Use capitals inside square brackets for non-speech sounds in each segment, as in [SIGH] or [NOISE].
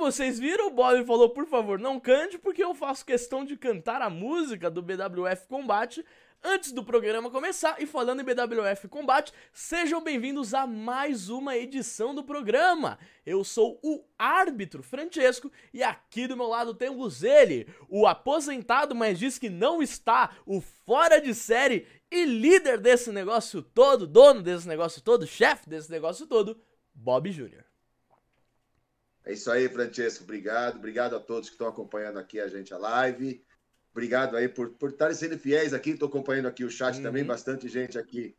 Vocês viram, o Bob falou, por favor, não cante, porque eu faço questão de cantar a música do BWF Combate antes do programa começar. E falando em BWF Combate, sejam bem-vindos a mais uma edição do programa. Eu sou o árbitro Francesco e aqui do meu lado temos ele, o aposentado, mas diz que não está, o fora de série e líder desse negócio todo, dono desse negócio todo, chefe desse negócio todo, Bob Jr. É isso aí, Francesco. Obrigado. Obrigado a todos que estão acompanhando aqui a gente a live. Obrigado aí por, por estarem sendo fiéis aqui. Estou acompanhando aqui o chat uhum. também, bastante gente aqui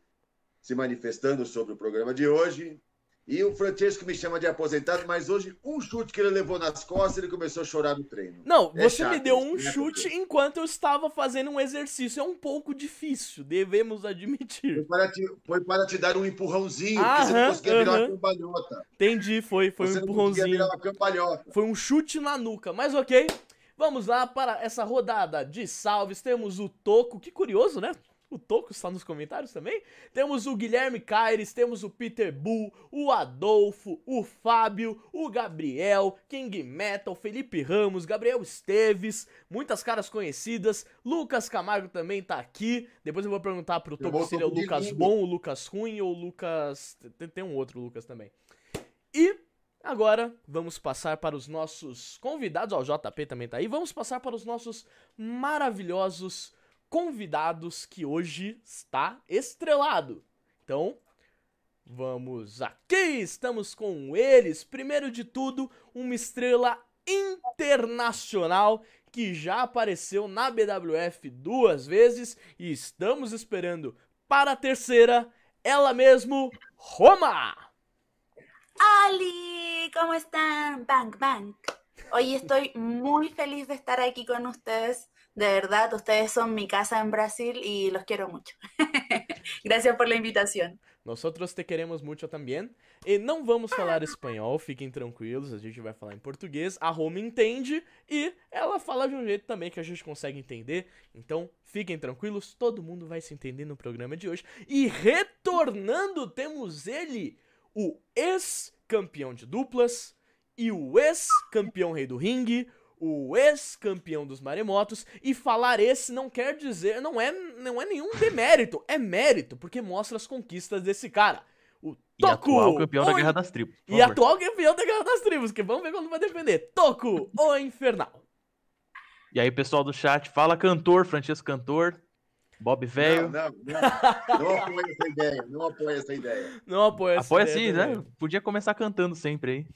se manifestando sobre o programa de hoje. E o Francesco me chama de aposentado, mas hoje um chute que ele levou nas costas, ele começou a chorar no treino. Não, é você chato, me deu um chute porque... enquanto eu estava fazendo um exercício. É um pouco difícil, devemos admitir. Foi para te, foi para te dar um empurrãozinho, ah, porque você não conseguia virar uma cambalhota. Entendi, foi, foi você um empurrãozinho. virar uma cambalhota. Foi um chute na nuca, mas ok. Vamos lá para essa rodada de salves. Temos o Toco, que curioso, né? O Toco está nos comentários também. Temos o Guilherme Caires, temos o Peter Bull, o Adolfo, o Fábio, o Gabriel, King Metal, Felipe Ramos, Gabriel Esteves, muitas caras conhecidas. Lucas Camargo também tá aqui. Depois eu vou perguntar pro Toco se ele é o Lucas bom, o Lucas ruim ou o Lucas. Tem, tem um outro Lucas também. E Agora, vamos passar para os nossos convidados. Ó, o JP também tá aí. Vamos passar para os nossos maravilhosos convidados que hoje está estrelado. Então, vamos aqui, estamos com eles. Primeiro de tudo, uma estrela internacional que já apareceu na BWF duas vezes e estamos esperando para a terceira, ela mesmo, Roma. Ali, como estão? Bang, bang. Hoy estoy muy feliz de estar aquí con ustedes De verdad, ustedes son mi casa en Brasil y los quiero mucho. [LAUGHS] Gracias por la invitación. Nosotros te queremos muito também. E não vamos falar espanhol, fiquem tranquilos, a gente vai falar em português. A Roma entende e ela fala de um jeito também que a gente consegue entender. Então, fiquem tranquilos, todo mundo vai se entender no programa de hoje. E retornando, temos ele, o ex-campeão de duplas e o ex-campeão rei do ringue, o ex-campeão dos maremotos, e falar esse não quer dizer, não é, não é nenhum demérito, é mérito, porque mostra as conquistas desse cara. O Toku, e atual campeão o... da Guerra das Tribos. E favor. atual campeão da Guerra das Tribos, que vamos ver quando vai defender. Toku, o Infernal. E aí, pessoal do chat, fala cantor, Francesco Cantor, Bob Velho. Não, não, [LAUGHS] não, não apoia essa ideia, não apoia essa ideia. Não apoia essa apoia ideia. Apoia sim, né? Podia começar cantando sempre aí.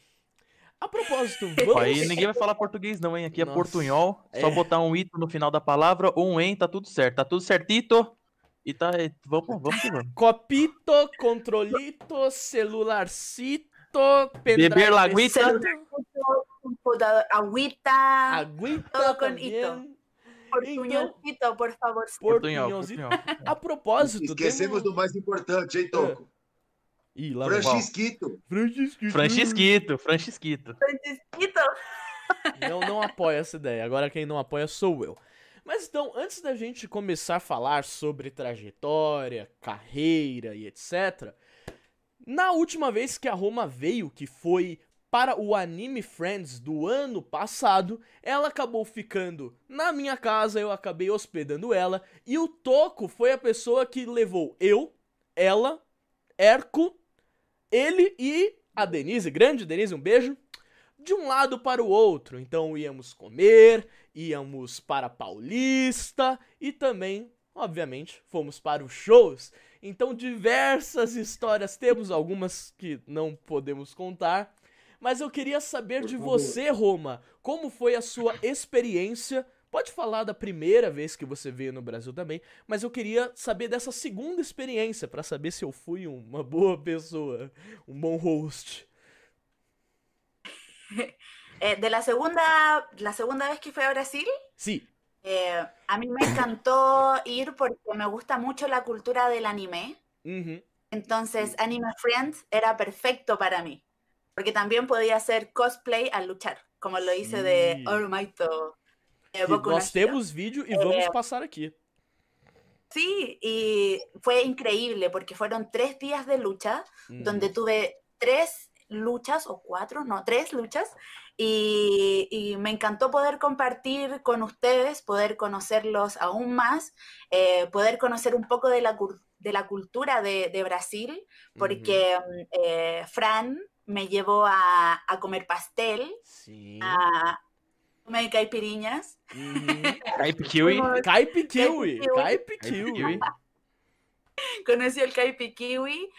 A propósito, [LAUGHS] vamos... Aí ninguém vai falar português não, hein? Aqui é Nossa, portunhol. É. Só botar um ito no final da palavra ou um em, tá tudo certo. Tá tudo certito. E tá... Vamos, vamos que vamos. [LAUGHS] Copito, controlito, celularcito, pendrive... Beber laguita. Agüita. Agüita Todo con ito. Portunholcito, então, por favor. Portunhol, portunhol. A propósito... Esquecemos do mais importante, hein, Toco? Ih, lá Francisquito. Francisquito. Francisquito. Francisquito. Francisquito. Não, não apoia essa ideia. Agora quem não apoia sou eu. Mas então, antes da gente começar a falar sobre trajetória, carreira e etc., na última vez que a Roma veio, que foi para o Anime Friends do ano passado, ela acabou ficando na minha casa, eu acabei hospedando ela, e o Toco foi a pessoa que levou eu, ela, Erco ele e a Denise, grande Denise, um beijo, de um lado para o outro. Então íamos comer, íamos para Paulista e também, obviamente, fomos para os shows. Então diversas histórias, temos algumas que não podemos contar, mas eu queria saber de você, Roma, como foi a sua experiência Pode falar da primeira vez que você veio no Brasil também, mas eu queria saber dessa segunda experiência para saber se eu fui uma boa pessoa, um bom host. [LAUGHS] Eh, de la segunda, la segunda vez que fui a Brasil, sí. Eh, a mí me encantó ir porque me gusta mucho la cultura del anime. Uh -huh. Entonces, Anime Friends era perfecto para mí. Porque también podía hacer cosplay al luchar, como lo hice sí. de Oromaito nós temos vídeo y vamos a pasar aquí. Sí, y fue increíble porque fueron tres días de lucha mm. donde tuve tres luchas, o cuatro, no, tres luchas, y, y me encantó poder compartir con ustedes, poder conocerlos aún más, eh, poder conocer un poco de la, de la cultura de, de Brasil, porque mm, eh, Fran me llevó a, a comer pastel, Sim. a comer caipiriñas. Uhum. Caipe [LAUGHS] Kiwi. Caipe Kiwi. Caipe Kiwi. Conocí el caipi kiwi,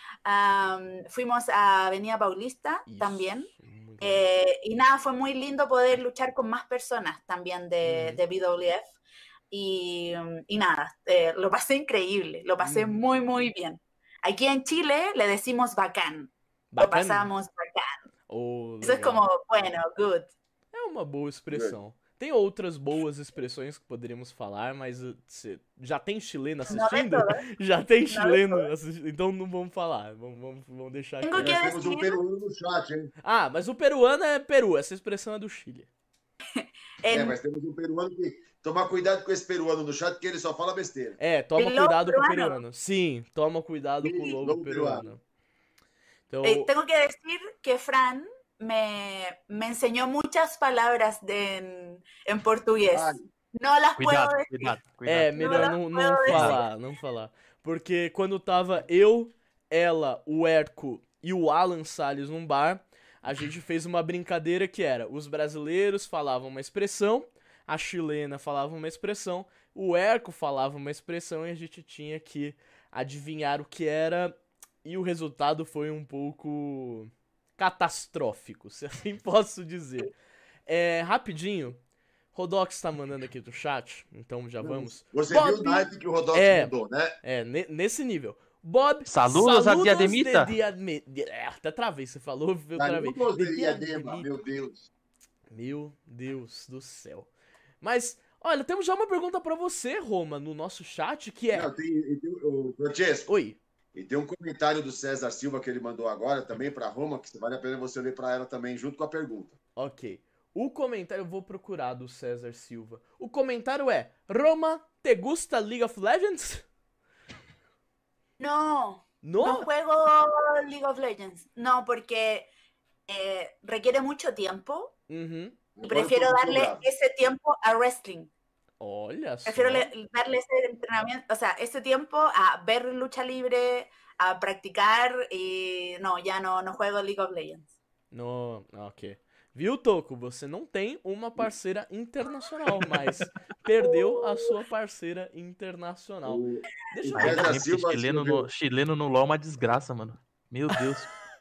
fuimos a Avenida Paulista también. Eh, y nada, fue muy lindo poder luchar con más personas también de, Ujú. de BWF. Y, mm, y nada, eh, lo pasé increíble, lo pasé Ujú. muy, muy bien. Aquí en Chile le decimos bacán, lo pasamos bacán. Oh, Eso es como, bueno, good. É uma boa expressão. Tem outras boas expressões que poderíamos falar, mas uh, cê já tem chileno No de assistindo? todas. [LAUGHS] Já tem de chileno assistindo, então não vamos falar. Vamos, vamos, vamos deixar aqui. Que- Nós temos um peruano no chat, hein? Ah, mas o peruano é Peru, essa expressão é do Chile. [LAUGHS] É, En- mas temos um peruano que. Tomar cuidado com esse peruano no chat, porque ele só fala besteira. É, toma Lobo cuidado com o peruano. peruano. Sim, toma cuidado com o lobo lobo peruano. Então, Eh, tengo que decir que Fran me, me enseñó muchas palabras de- en, en portugués. Ai, No las Cuidado, puedo decir. cuidado, cuidado. É, melhor Não, não, não não falar, não falar. Porque quando tava eu, ela, o Erco e o Alan Salles num bar, a gente fez uma brincadeira que era: os brasileiros falavam uma expressão, a chilena falava uma expressão, o Erco falava uma expressão e a gente tinha que adivinhar o que era. E o resultado foi um pouco catastrófico, [LAUGHS] se assim posso dizer. É, rapidinho, Rodox tá mandando aqui no chat, então já vamos. Você Bob- viu o naipe que o Rodolfo É. mudou, né? É, ne- nesse nível. Bob, Saludos a diademita. de diadme- é, até travei, você falou, eu travei. Saludos De de diadema, meu Deus. Meu Deus do céu. Mas, olha, temos já uma pergunta pra você, Roma, no nosso chat, que é... Não, tem, tem, o Francesco, Oi. E tem um comentário do César Silva que ele mandou agora também para Roma, que vale a pena você ler para ela também, junto com a pergunta. Ok. O comentário, eu vou procurar do César Silva. O comentário é: Roma, te gusta League of Legends? No, No? no juego League of Legends. No, porque eh, requiere mucho tiempo Uhum. y Agora prefiero darle ese tiempo a wrestling. Olha só. Prefiero le- darle ese entrenamiento, o sea, ese tiempo a ver lucha libre, a practicar y no, ya no, no juego League of Legends. No, ok. Viu, Toco? Você não tem uma parceira internacional, mas perdeu a [LAUGHS] sua parceira internacional. Deixa eu ver. Silva chileno, no, chileno no LoL é uma desgraça, mano. Meu Deus. [LAUGHS]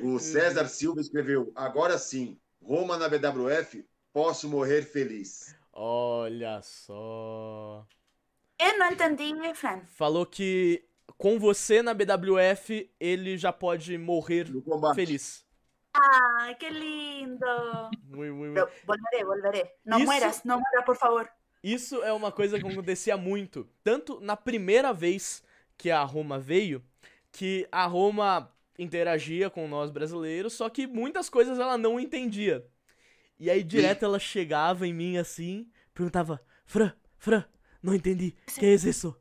O César Silva escreveu: agora sim, Roma na BWF, posso morrer feliz. Olha só. Eh, no entendí, Fran. Falou que com você na BWF ele já pode morrer feliz. Ay, qué lindo. Muy, muy. Pero volveré, volveré. No Isso- mueras, no mueras, por favor. Isso é uma coisa que acontecia muito. Tanto na primeira vez que a Roma veio, que a Roma interagia com nós brasileiros, só que muitas coisas ela não entendia. E aí direto ela chegava em mim assim, perguntava: Fran, Fran, não entendi, que é isso?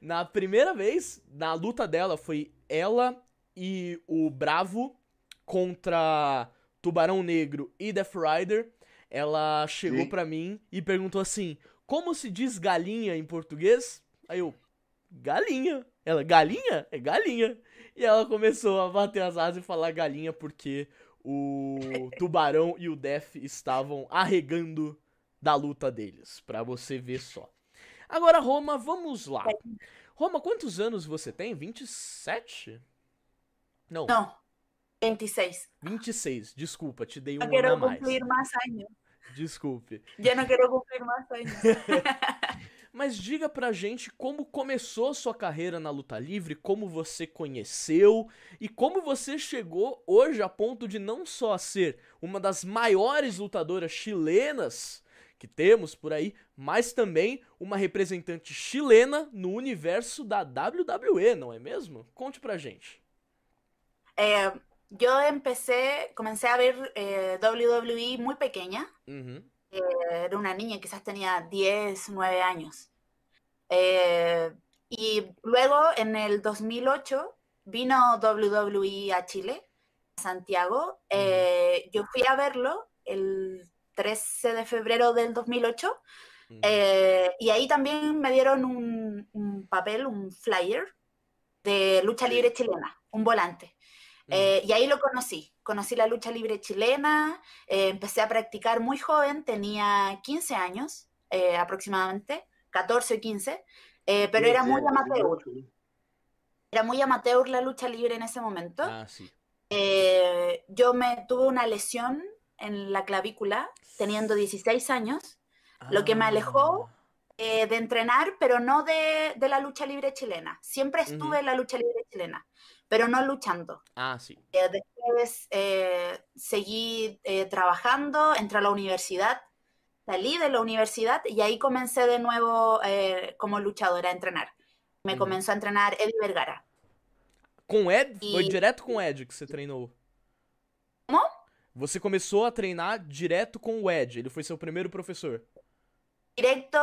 Na primeira vez, na luta dela, foi ela e o Bravo contra Tubarão Negro e Death Rider. Ela chegou pra mim e perguntou assim: Como se diz galinha em português? Aí eu, galinha. Ela, galinha? É galinha. E ela começou a bater as asas e falar galinha porque o Tubarão e o Def estavam arregando da luta deles, pra você ver só. Agora, Roma, vamos lá. Roma, quantos anos você tem? 27? Não, No, 26. 26. Desculpa, te dei um No ano a mais. cumplir más años. Desculpe. Ya no quiero cumplir más [LAUGHS] años. Mas diga pra gente como começou sua carreira na luta livre, como você conheceu e como você chegou hoje a ponto de não só ser uma das maiores lutadoras chilenas que temos por aí, mas também uma representante chilena no universo da WWE, não é mesmo? Conte pra gente. Eh, yo empecé, comencé a ver eh, WWE muy pequeña. Uhum. Era una niña, quizás tenía 10, 9 años. Eh, y luego en el 2008 vino WWE a Chile, a Santiago. Eh, yo fui a verlo el 13 de febrero del 2008 eh, y ahí también me dieron un, un, papel, un flyer de lucha libre chilena, un volante. Eh, y ahí lo conocí, conocí la lucha libre chilena, eh, empecé a practicar muy joven, tenía 15 años eh, aproximadamente, 14 o 15, pero era muy amateur. Era muy amateur la lucha libre en ese momento. Ah, sí. yo me tuve una lesión en la clavícula teniendo 16 años, lo que me alejó Ah. de entrenar, pero no de, de, la lucha libre chilena. Siempre estuve en la lucha libre chilena, pero no luchando. Ah, sí. Eh, después eh, seguí eh, trabajando, entré a la universidad, salí de la universidad y ahí comencé de nuevo eh, como luchadora a entrenar. Me Uhum. comenzó a entrenar Eddie Vergara. Com Ed? Foi direto com o Ed que você treinou? Como? Você começou a treinar direto com o Ed, ele foi seu primeiro professor. Directo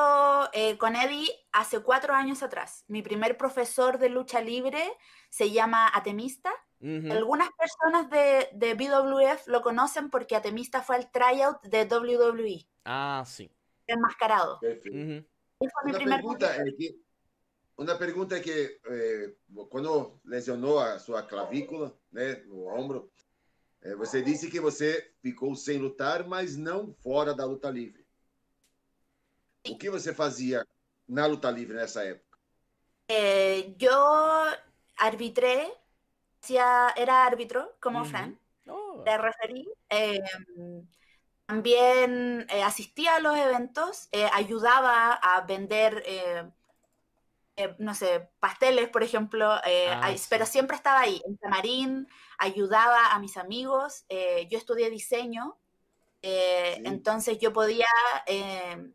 eh, con Eddie hace cuatro años atrás. Mi primer profesor de lucha libre se llama Atemista. Uhum. Algunas personas de, de BWF lo conocen porque Atemista fue al tryout de WWE, Ah, sim. enmascarado. Uhum. Él fue mi Uma primer profesor. é que uma pergunta é que é, quando lesionou a sua clavícula, né, no ombro, é, você disse que você ficou sem lutar, mas não fora da luta livre. O que você fazia na luta livre nessa época? Eh, yo arbitré, era árbitro como. Fran, Oh, era referí. eh, también eh, asistía a los eventos, eh, ayudaba a vender, eh, eh, no sé, pasteles, por ejemplo, eh, Ah, sí. pero siempre estaba ahí, en camarín, ayudaba a mis amigos. eh, yo estudié diseño, eh, Sí. entonces yo podía eh,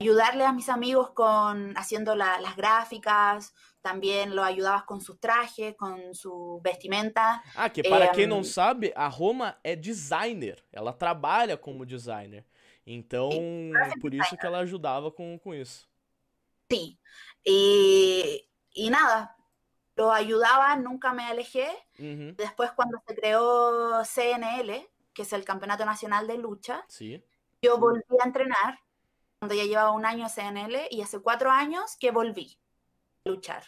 ayudarle a mis amigos con haciendo la- las gráficas, también lo ayudabas con sus trajes, con su vestimenta. Ah, que para É, quem não hum. sabe, a Roma é designer. Ela trabalha como designer. Então, por isso que ela ajudava com, com isso. Sí, y, y nada, lo ayudaba, nunca me alejé. Uhum. Después cuando se creó CNL, que es el Campeonato Nacional de Lucha, Sim. yo volví a entrenar cuando ya llevaba un año CNL y hace cuatro años que volví a luchar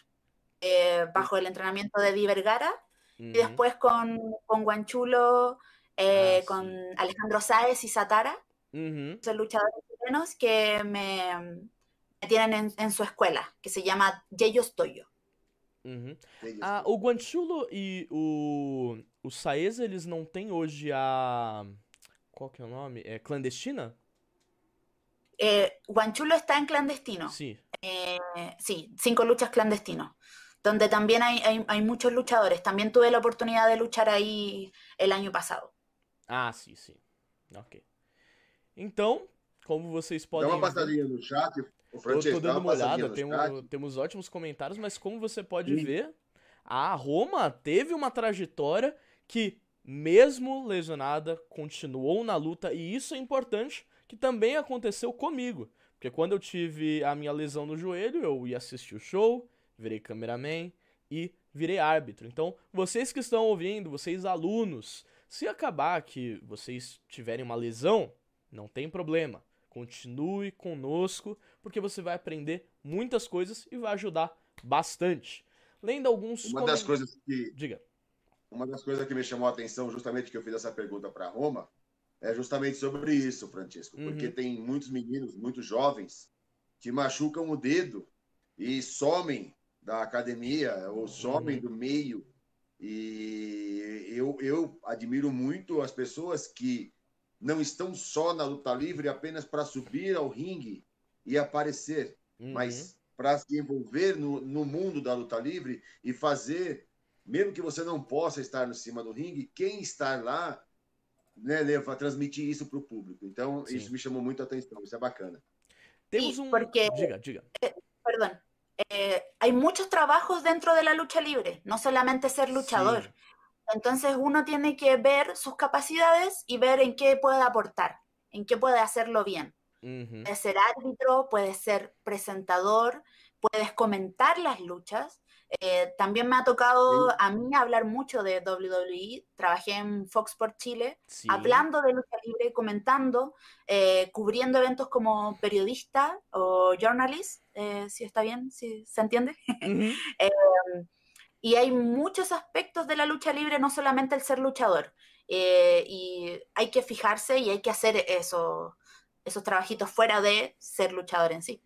eh, bajo el entrenamiento de Di Vergara y Uhum. después con, con Guanchulo, eh, Ah, con sí. Alejandro Sáez y Satara, Uhum. esos luchadores chilenos que me, me tienen en, en su escuela, que se llama Yeyos Toyo. Uhum. Ah, o Guanchulo e o, o Saeza, eles não têm hoje a. Qual que é o nome? É clandestina? Eh, Guanchulo está en clandestino, Sim. eh, sí, cinco luchas clandestinos, donde también hay, hay, hay muchos luchadores. También tuve la oportunidad de luchar ahí el año pasado. Ah, sim, sim. Ok. Então, como vocês Dá podem uma ver. passadinha no chat. O Francesco, tô dá dando uma uma olhada, temos, temos ótimos comentários, mas como você pode Sim. ver, a Roma teve uma trajetória que, mesmo lesionada, continuou na luta, e isso é importante, que também aconteceu comigo. Porque quando eu tive a minha lesão no joelho, eu ia assistir o show, virei cameraman e virei árbitro. Então, vocês que estão ouvindo, vocês alunos, se acabar que vocês tiverem uma lesão, não tem problema. Continue conosco, porque você vai aprender muitas coisas e vai ajudar bastante. Lendo alguns Uma das coisas que Diga. uma das coisas que me chamou a atenção, justamente que eu fiz essa pergunta para Roma, é justamente sobre isso, Francisco. Uhum. Porque tem muitos meninos, muitos jovens, que machucam o dedo e somem da academia ou somem Uhum. do meio. E eu, eu admiro muito as pessoas que não estão só na luta livre apenas para subir ao ringue e aparecer Uhum. mas para se envolver no, no mundo da luta livre e fazer, mesmo que você não possa estar no cima do ringue, quem estar lá, né, leva, transmitir isso para o público. Então, Sim. isso me chamou muito a atenção, isso é bacana. Temos Sí, um. porque- Diga, diga. Perdón. Eh, hay muchos trabajos dentro de la lucha libre, no solamente ser luchador. Sim. Entonces uno tiene que ver sus capacidades y ver en qué puede aportar, en qué puede hacerlo bien. Uhum. Puedes ser árbitro, puedes ser presentador, puedes comentar las luchas, Eh, también me ha tocado a mí hablar mucho de WWE. Trabajé en Fox Sports Chile, hablando de lucha libre, comentando, eh, cubriendo eventos como periodista o journalist, eh, si está bien, si se entiende. [LAUGHS] Y hay muchos aspectos de la lucha libre, no solamente el ser luchador. Y hay que fijarse y hay que hacer eso, esos trabajitos fuera de ser luchador en sí.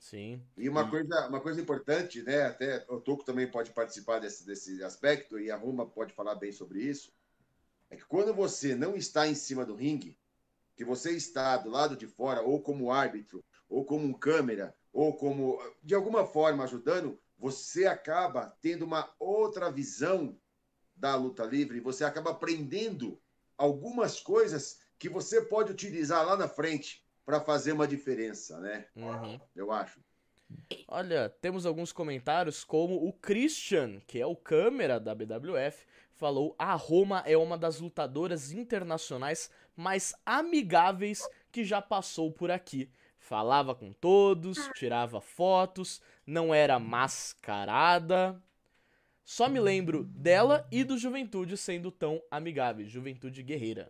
Sim. E uma coisa, uma coisa importante, né? Até o Tuco também pode participar desse, desse aspecto e a Roma pode falar bem sobre isso. É que quando você não está em cima do ringue, que você está do lado de fora, ou como árbitro, ou como um câmera, ou como de alguma forma ajudando, você acaba tendo uma outra visão da luta livre, você acaba aprendendo algumas coisas que você pode utilizar lá na frente para fazer uma diferença, né? Uhum. Eu acho. Olha, temos alguns comentários como o Christian, que é o câmera da BWF, falou: "A Roma é uma das lutadoras internacionais mais amigáveis que já passou por aqui. Falava com todos, tirava fotos, não era mascarada. Só me lembro dela e do Juventude sendo tão amigáveis. Juventude guerreira.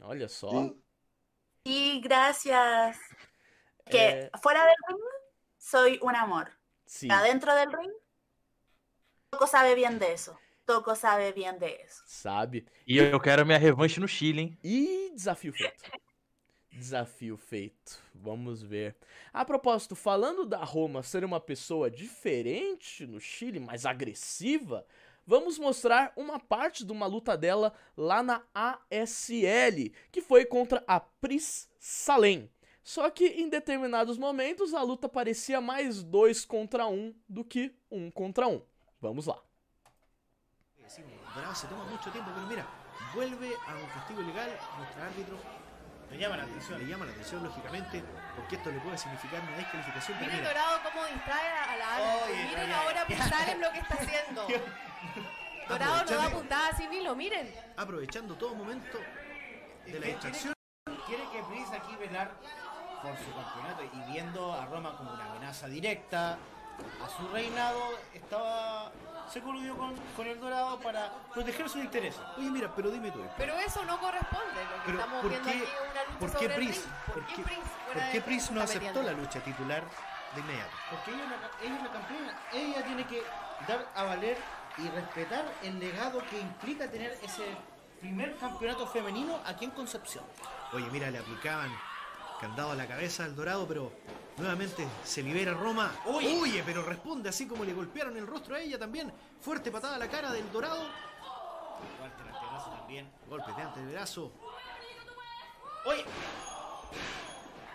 Olha só. Sim. Y gracias. Que É, fuera del ring soy un amor. sim, Adentro del ring, Toco sabe bien de eso. Toco sabe bien de eso. sabe? E eu quero minha revanche no Chile, hein? E desafio feito. [LAUGHS] Desafio feito. Vamos ver. A propósito, falando da Roma ser uma pessoa diferente no Chile, mais agressiva, vamos mostrar uma parte de uma luta dela lá na ASL, que foi contra a Pris Salem. Só que em determinados momentos a luta parecia mais dois contra um do que um contra um. Vamos lá. Se toma mucho tiempo, pero mira, vuelve a un castigo nuestro árbitro Le llama la atención. le llama la atención, lógicamente, porque esto le puede significar una descalificación. Miren Dorado cómo distrae a la árbitro. Miren ahora Pizarro lo que está haciendo. [LAUGHS] Dorado no da Aprovechando. puntada sin hilo, miren. aprovechando todo momento de la ¿Tiene- distracción. Quiere que Pris aquí velar por su campeonato y viendo a Roma como una amenaza directa a su reinado, estaba se coludió con, con el Dorado para proteger sus intereses. Oye, mira, pero dime tú, Pero eso no corresponde. Lo que Pero, estamos ¿por viendo qué- aquí es una lucha ¿por qué sobre Pris? ¿Por ¿Por qué- Pris? ¿por qué Pris no aceptó la lucha titular de inmediato? Porque ella ella es la campeona, ella tiene que dar a valer y respetar el legado que implica tener ese primer campeonato femenino aquí en Concepción. Oye, mira, le aplicaban candado a la cabeza al Dorado, pero nuevamente se libera Roma. Oye. Oye, pero responde así como le golpearon el rostro a ella también. Fuerte patada a la cara del Dorado. Walter Antebrazo también. Golpe de antebrazo. Oye,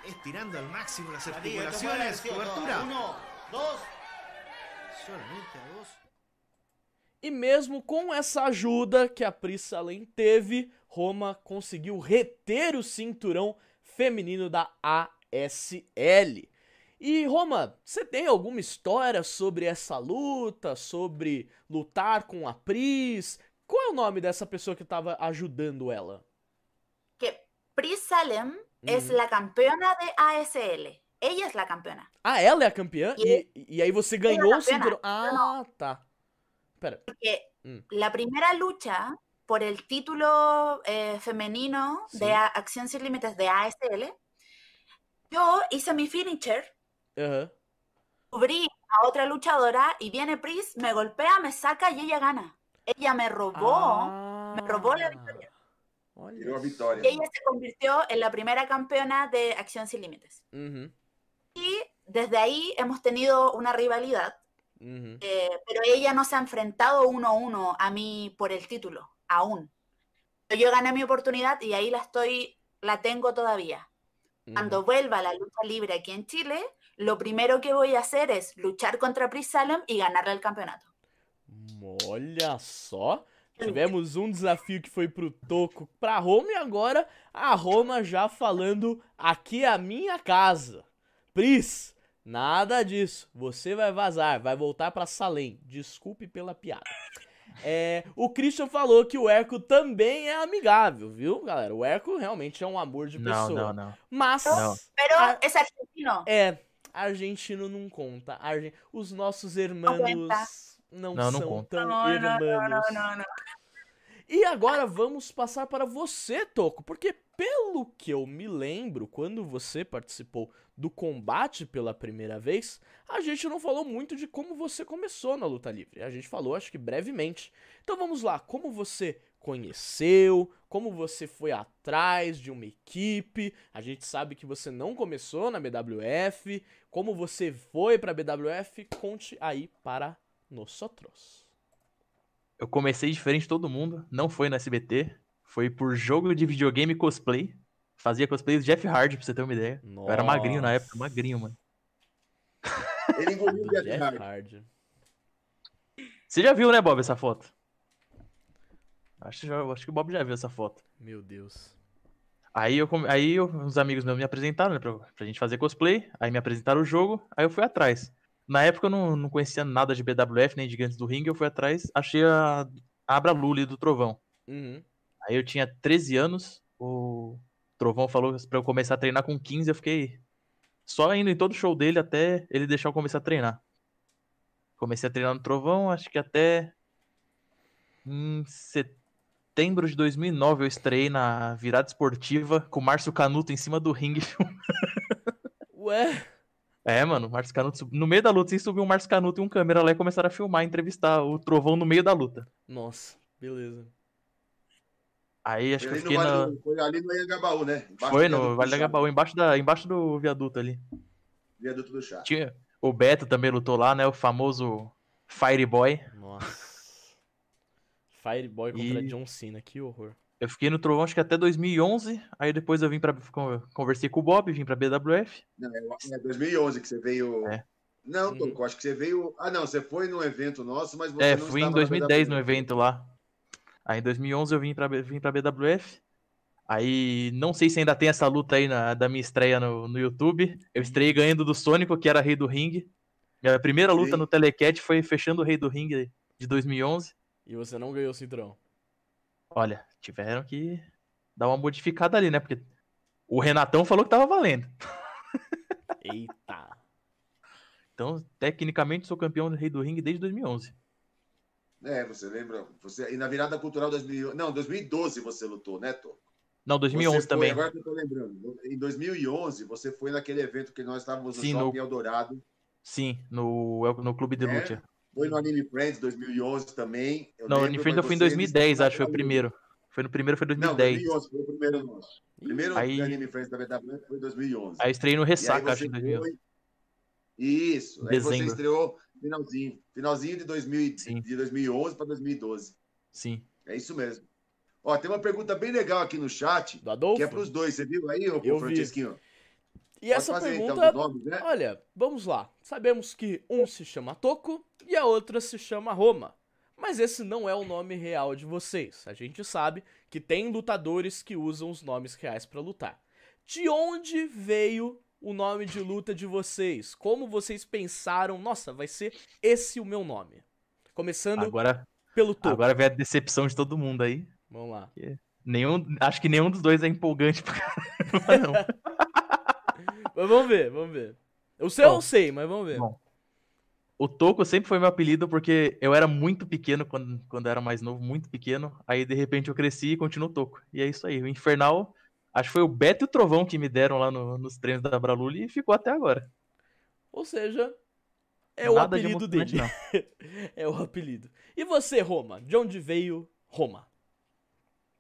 Estirando al máximo las articulaciones. Cobertura. Uno, dos. Solamente a dos. E mesmo com essa ajuda que a Pris Salem teve, Roma conseguiu reter o cinturão feminino da ASL. E Roma, você tem alguma história sobre essa luta, sobre lutar com a Pris? Qual é o nome dessa pessoa que estava ajudando ela? Que Pris Salem es Ujú. la campeona de ASL. Ella es la campeona. Ah, ela é a campeã? E, e aí você ganhou o campeã, cinturão. Ah, tá. Pera. Porque Mm. la primera lucha por el título eh, femenino Sí. de Acción Sin Límites de ASL, yo hice mi finisher, Aham. cubrí a otra luchadora y viene Pris, me golpea, me saca y ella gana. Ella me robó, me robó la victoria. Olha Virou a só. vitória. y ella se convirtió en la primera campeona de Acción Sin Límites. Uhum, Y desde ahí hemos tenido una rivalidad, uhum. eh, pero ella no se ha enfrentado uno a uno a mí por el título, aún. Yo gané mi oportunidad y ahí la estoy, la tengo todavía. Cuando vuelva a la lucha libre aquí en Chile, lo primero que voy a hacer es luchar contra Pris Salem y ganarle el campeonato. Olha só. Tivemos um desafio que foi pro Toco pra Roma e agora a Roma já falando aqui é a minha casa. Pris, nada disso. Você vai vazar, vai voltar pra Salem. Desculpe pela piada. É, o Christian falou que o Eco também é amigável, viu, galera? O Eco realmente é um amor de Não, pessoa. não, não. Mas Não. Pero es argentino. é, argentino não conta. Argen- Os nossos irmãos. não, Não, não são conta. tão Não, não, não, no, no, no. E agora vamos passar para você, Toco, porque pelo que eu me lembro, quando você participou do combate pela primeira vez, a gente não falou muito de como você começou na luta livre. A gente falou, acho que brevemente. Então vamos lá, como você conheceu, como você foi atrás de uma equipe. A gente sabe que você não começou na BWF, como você foi para a BWF, conte aí para nosotros. Eu comecei diferente de todo mundo, não foi no SBT, foi por jogo de videogame e cosplay. Fazia cosplay do Jeff Hardy, pra você ter uma ideia. Eu era magrinho na época, Nossa. magrinho, mano. [LAUGHS] Ele engoliu o Jeff Jeff Hardy. Hardy. Você já viu, né, Bob, essa foto? Acho, que já- acho que o Bob já viu essa foto. Meu Deus. Aí, eu, aí eu- uns amigos meus me apresentaram, né, pra, pra gente fazer cosplay. Aí me apresentaram o jogo, aí eu fui atrás. Na época eu não, não conhecia nada de BWF, nem de Gigantes do Ringue, eu fui atrás, achei a, a Abra Lully do Trovão. Uhum. Aí eu tinha 13 anos, o Trovão falou pra eu começar a treinar com 15, eu fiquei só indo em todo show dele até ele deixar eu começar a treinar. Comecei a treinar no Trovão, acho que até em setembro de 2009 eu estreiei na virada esportiva com o Márcio Canuto em cima do ringue. [LAUGHS] Ué, É, mano, o Márcio Canuto, sub- no meio da luta, assim, subiu o Márcio Canuto e um câmera lá e começaram a filmar, entrevistar o Trovão no meio da luta. nossa, beleza. Aí acho que eu fiquei na... Vale- Foi ali no Anhangabaú, né? Embaixo Foi no Vale do da chá. Gabaú, embaixo, da, embaixo do viaduto ali. Viaduto do chá. Tinha, o Beto também lutou lá, né? O famoso Fireboy. Nossa. Fireboy contra E- John Cena, que horror. Eu fiquei no Trovão acho que até 2011. Aí depois eu vim pra. con- Conversei com o Bob, vim pra BWF. Não, é é 2011 que você veio. É. Não, Uhum. Acho que você veio. Ah, não, você foi num evento nosso, mas você É, não fui em estava na 2010 no evento lá. Aí em 2011 eu vim pra, vim pra BWF. Aí não sei se ainda tem essa luta aí na- da minha estreia no, no YouTube. Eu estreiei ganhando do Sônico, que era rei do ringue. Minha primeira luta Sim. no Telecat foi fechando o rei do ringue de 2011. E você não ganhou o cinturão. Olha, tiveram que dar uma modificada ali, né? Porque o Renatão falou que tava valendo. Eita. Então, tecnicamente, sou campeão do Rei do Ringue desde 2011. É, você lembra? Você... E na virada cultural 2000... Não, 2012 você lutou, né, Toco? Não, 2011 Você foi- também. Agora que eu tô lembrando. Em 2011, você foi naquele evento que nós estávamos no Sim, no- Shopping Eldorado. Sim, no, no Clube de É? Luta. Foi no Anime Friends 2011 também. Eu Não, lembro, Anifriend eu fui em você 2010, disse que acho, foi o não- primeiro. Foi no primeiro, foi Não, 2010. 2011 foi o primeiro nosso. O primeiro Aí- Anime Friends da BWF foi em 2011. Aí estreiei no E Ressaca, acho, em 2011. foi... Isso. Aí você Dezembro. estreou finalzinho. Finalzinho de, 2000, Sim. de 2011 para 2012. Sim. É isso mesmo. Ó, tem uma pergunta bem legal aqui no chat, Do Adolfo? que é para os dois. Você viu aí, ô, Eu vi. Francisquinho? E essa Pode fazer, pergunta, então, dos nomes, né? olha, vamos lá. Sabemos que um se chama Toco e a outra se chama Roma. Mas esse não é o nome real de vocês. A gente sabe que tem lutadores que usam os nomes reais pra lutar. De onde veio o nome de luta de vocês? Como vocês pensaram, nossa, vai ser esse o meu nome? Começando Agora, pelo Toco. agora vem a decepção de todo mundo aí. Vamos lá. Nenhum, acho que nenhum dos dois é empolgante pra caramba, não. [LAUGHS] Mas vamos ver, vamos ver. O seu eu Bom, sei, mas vamos ver. bom. O Toco sempre foi meu apelido porque eu era muito pequeno quando, quando eu era mais novo, muito pequeno. Aí de repente eu cresci e continuo Toco. E é isso aí. O Infernal, acho que foi o Beto e o Trovão que me deram lá no- nos treinos da Braluli e ficou até agora. Ou seja, é o Nada de apelido emocionante, dele. [LAUGHS] é o apelido. E você, Roma? De onde veio Roma?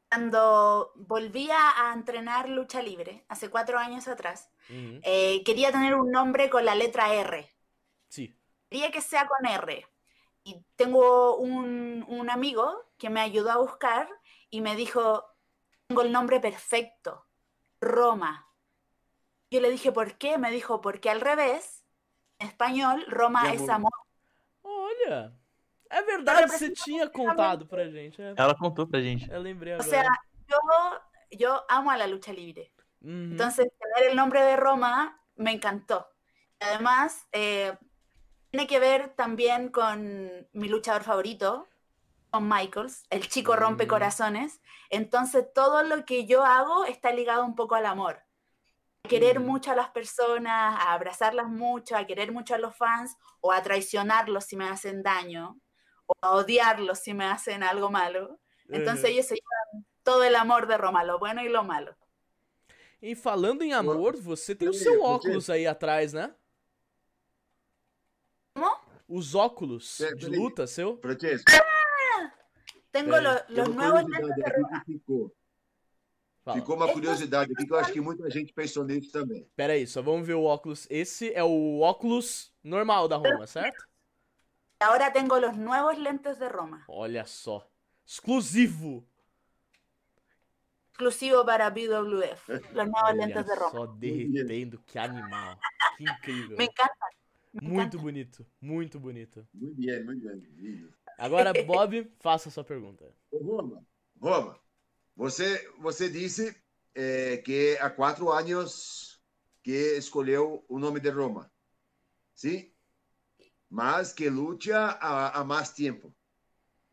Cuando volvía a entrenar lucha libre, hace cuatro años atrás, Uhum. eh, quería tener un nombre con la letra R. Sim. Quería que sea con R. Y tengo un, un amigo que me ayudó a buscar y me dijo, tengo el nombre perfecto, Roma. Yo le dije, ¿por qué? Me dijo, porque al revés, en español, Roma es amor. Olha, é verdade, você tinha contado pra gente. É, Ela contou pra gente. eu lembrei O sea, yo, yo amo a la lucha libre. Entonces, tener el nombre de Roma me encantó. Además, eh, tiene que ver también con mi luchador favorito, Michaels, el chico rompe Mm. corazones. Entonces, todo lo que yo hago está ligado un poco al amor. A querer Mm. mucho a las personas, a abrazarlas mucho, a querer mucho a los fans o a traicionarlos si me hacen daño. o a odiarlos si me hacen algo malo. Entonces ellos se llevan todo el amor de Roma, lo bueno y lo malo. E falando em amor, você tem o seu quê? óculos aí atrás, né? ¿Cómo? Os óculos de luta seu. Francesco, Tengo tem los nuevos que ficou. Fala. Ficou uma curiosidade aqui que eu acho que muita gente pensou nisso também. Pera aí, só vamos ver o óculos. Esse é o óculos normal da Roma, certo? Ahora tengo los nuevos lentes de Roma, Olha só. Exclusivo. exclusivo para BWF. Los nuevos Olha lentes de Roma. só derretendo, que animal. Que incrível. Me encanta. me Muito encanta. bonito, muito bonito. Muito bem, muito bem. Agora, [LAUGHS] Bob, faça a sua pergunta. Roma, Roma, você, você disse eh, que há quatro anos que escolheu o nome de Roma, sim? Mas que luta há, há mais tempo,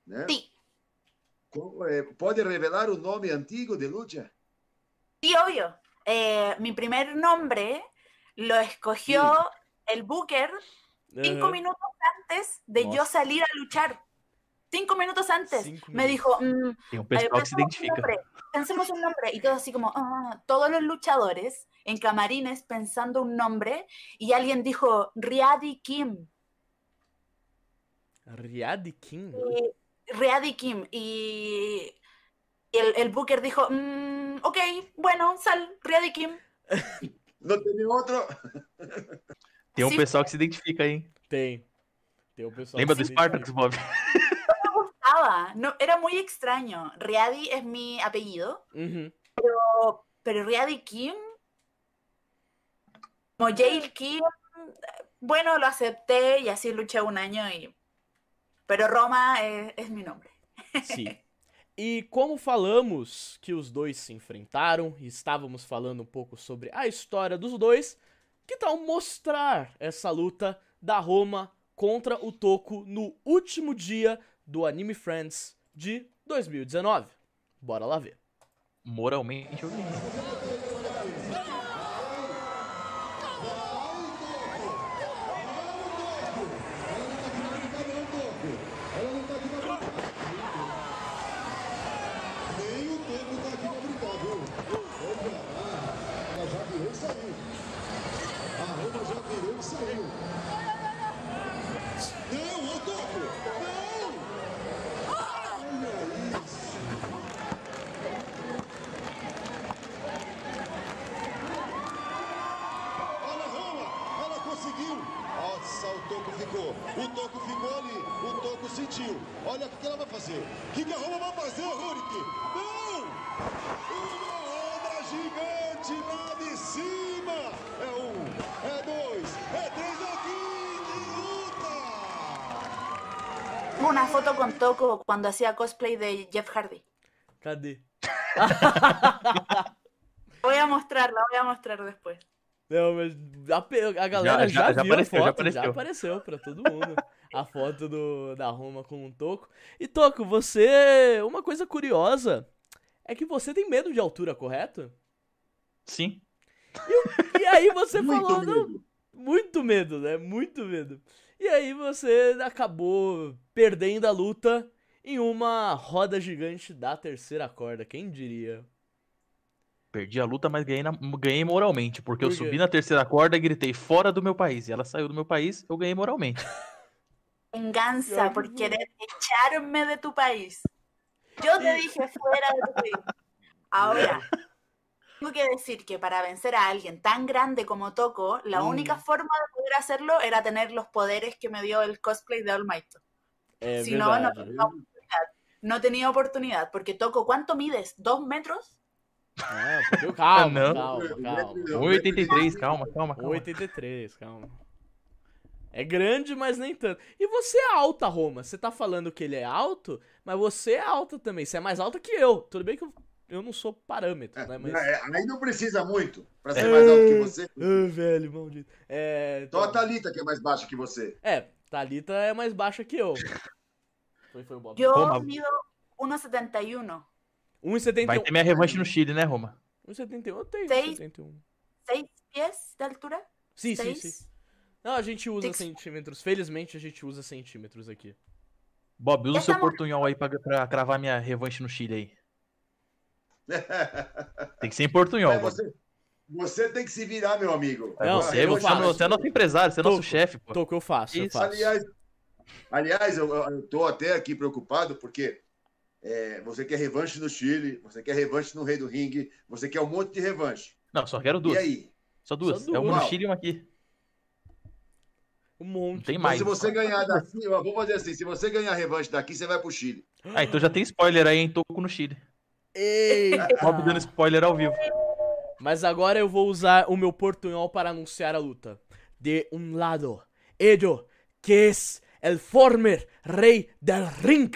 né? Eh, Pode revelar o nome antigo de luta? sí, obvio. Eh, mi primer nombre lo escogió el Booker cinco minutos antes de yo salir a luchar. Cinco minutos antes. Cinco Me minutos. dijo, mm, um eh, pensemos un identifica. nombre, pensemos un nombre. Y todo así como, "Ah", todos los luchadores en camarines pensando un nombre. Y alguien dijo, Riadi Kim. Riad King? Y- Riadi Kim. Y el, el Booker dijo, "Mm, ok, bueno, sal, Riadi Kim. [LAUGHS] Não tem outro? Tem um Sim. pessoal que se identifica aí, hein? Tem. Tem o pessoal Lembra que do Spartacus, Bob? No, era muy extraño. Riadi es mi apellido. Uhum. Pero Riadi Kim, como Jail Kim, bueno, lo acepté y así luché un año y... Pero Roma es, es mi nombre. Sim. [LAUGHS] E como falamos que os dois se enfrentaram e estávamos falando um pouco sobre a história dos dois, que tal mostrar essa luta da Roma contra o Toco no último dia do Anime Friends de 2019? Bora lá ver. Moralmente eu ganhei. Nem o tempo tá aqui pra brincar, viu? Opa, ah, ela já virou e saiu. A Roma já virou e saiu. Não, ô Toco! Não! Olha isso! Olha a Roma! Ela conseguiu! Nossa, o Toco ficou. O Toco ficou ali. O Toco sentiu. Olha o que que ela vai fazer. O que, que a Roma vai fazer, Rurik? Não! Uma onda gigante lá de cima! É um, é dois, é três, é o fim de luta! Tengo una foto con Toco cuando hacía cosplay de Jeff Hardy. Cadê? [LAUGHS] Voy a mostrar, la voy a mostrar después. Não, mas a, a galera já, Já- já- já viu apareceu, a já foto, já apareceu. apareceu. pra todo mundo. a foto do, da Roma com um Toco. E Toco, você. Uma coisa curiosa é que você tem medo de altura, correto? Sim. E aí você [LAUGHS] falou, não, muito medo, né? Muito medo. E aí você acabou perdendo a luta em uma roda gigante da terceira corda, quem diria? Perdi a luta, mas ganhei, na- ganhei moralmente. Porque eu Por quê? subi na terceira corda e gritei fora do meu país. E ela saiu do meu país, eu ganhei moralmente. [LAUGHS] Venganza por querer echarme de tu país. Yo te dije fuera de tu país. Ahora, [LAUGHS] tengo que decir que para vencer a alguien tan grande como Toco, la Mm. única forma de poder hacerlo era tener los poderes que me dio el cosplay de All Might. É Si no, no verdade. tenía oportunidad. No tenía oportunidad, porque Toco, ¿cuánto mides? ¿Dos metros? Ah, porque- calma, não. calma, calma. 1,83, calma, calma, calma. 1,83, calma. É grande, mas nem tanto. E você é alta, Roma. Você tá falando que ele é alto, mas você é alta também. Você é mais alta que eu. Tudo bem que eu, eu não sou parâmetro, né? Mas. É, Aí não precisa muito para ser mais alto que você. Ah, velho, maldito. É. Só a então- Thalita que é mais baixa que você. É, Thalita é mais baixa que eu. Foi, foi o Bob. Yo Roma. mido 1,71. 1,71. Vai ter minha revanche no Chile, né, Roma? 1,71 eu tenho. Seis. 1,71. ¿Seis pies de altura? Sim, sim, Seis? sim. Não, a gente usa Tem que- centímetros. Felizmente a gente usa centímetros aqui. Bob, usa o seu mo- portunhol aí pra, pra cravar minha revanche no Chile aí. [LAUGHS] Tem que ser em portunhol, você, você tem que se virar, meu amigo. É Não, você, eu faço. é no- você é nosso empresário, você é nosso chefe, pô. Tô que eu faço, eu Isso. faço. Aliás, aliás eu, tô até aqui preocupado porque é, você quer revanche no Chile, você quer revanche no Rei do Ringue, você quer um monte de revanche. Não, só quero E duas. aí? Só duas. Só É uma duas. no Chile e uma aqui. Um Não monte. tem Então, mais. se você ganhar daqui, eu vou fazer assim: se você ganhar a revanche daqui, você vai pro Chile. Ah, então já tem spoiler aí, hein? Toco no Chile. Bob [LAUGHS] dando spoiler ao vivo. Mas agora eu vou usar o meu portunhol para anunciar a luta. De um lado, ello, que es el former rey del ring.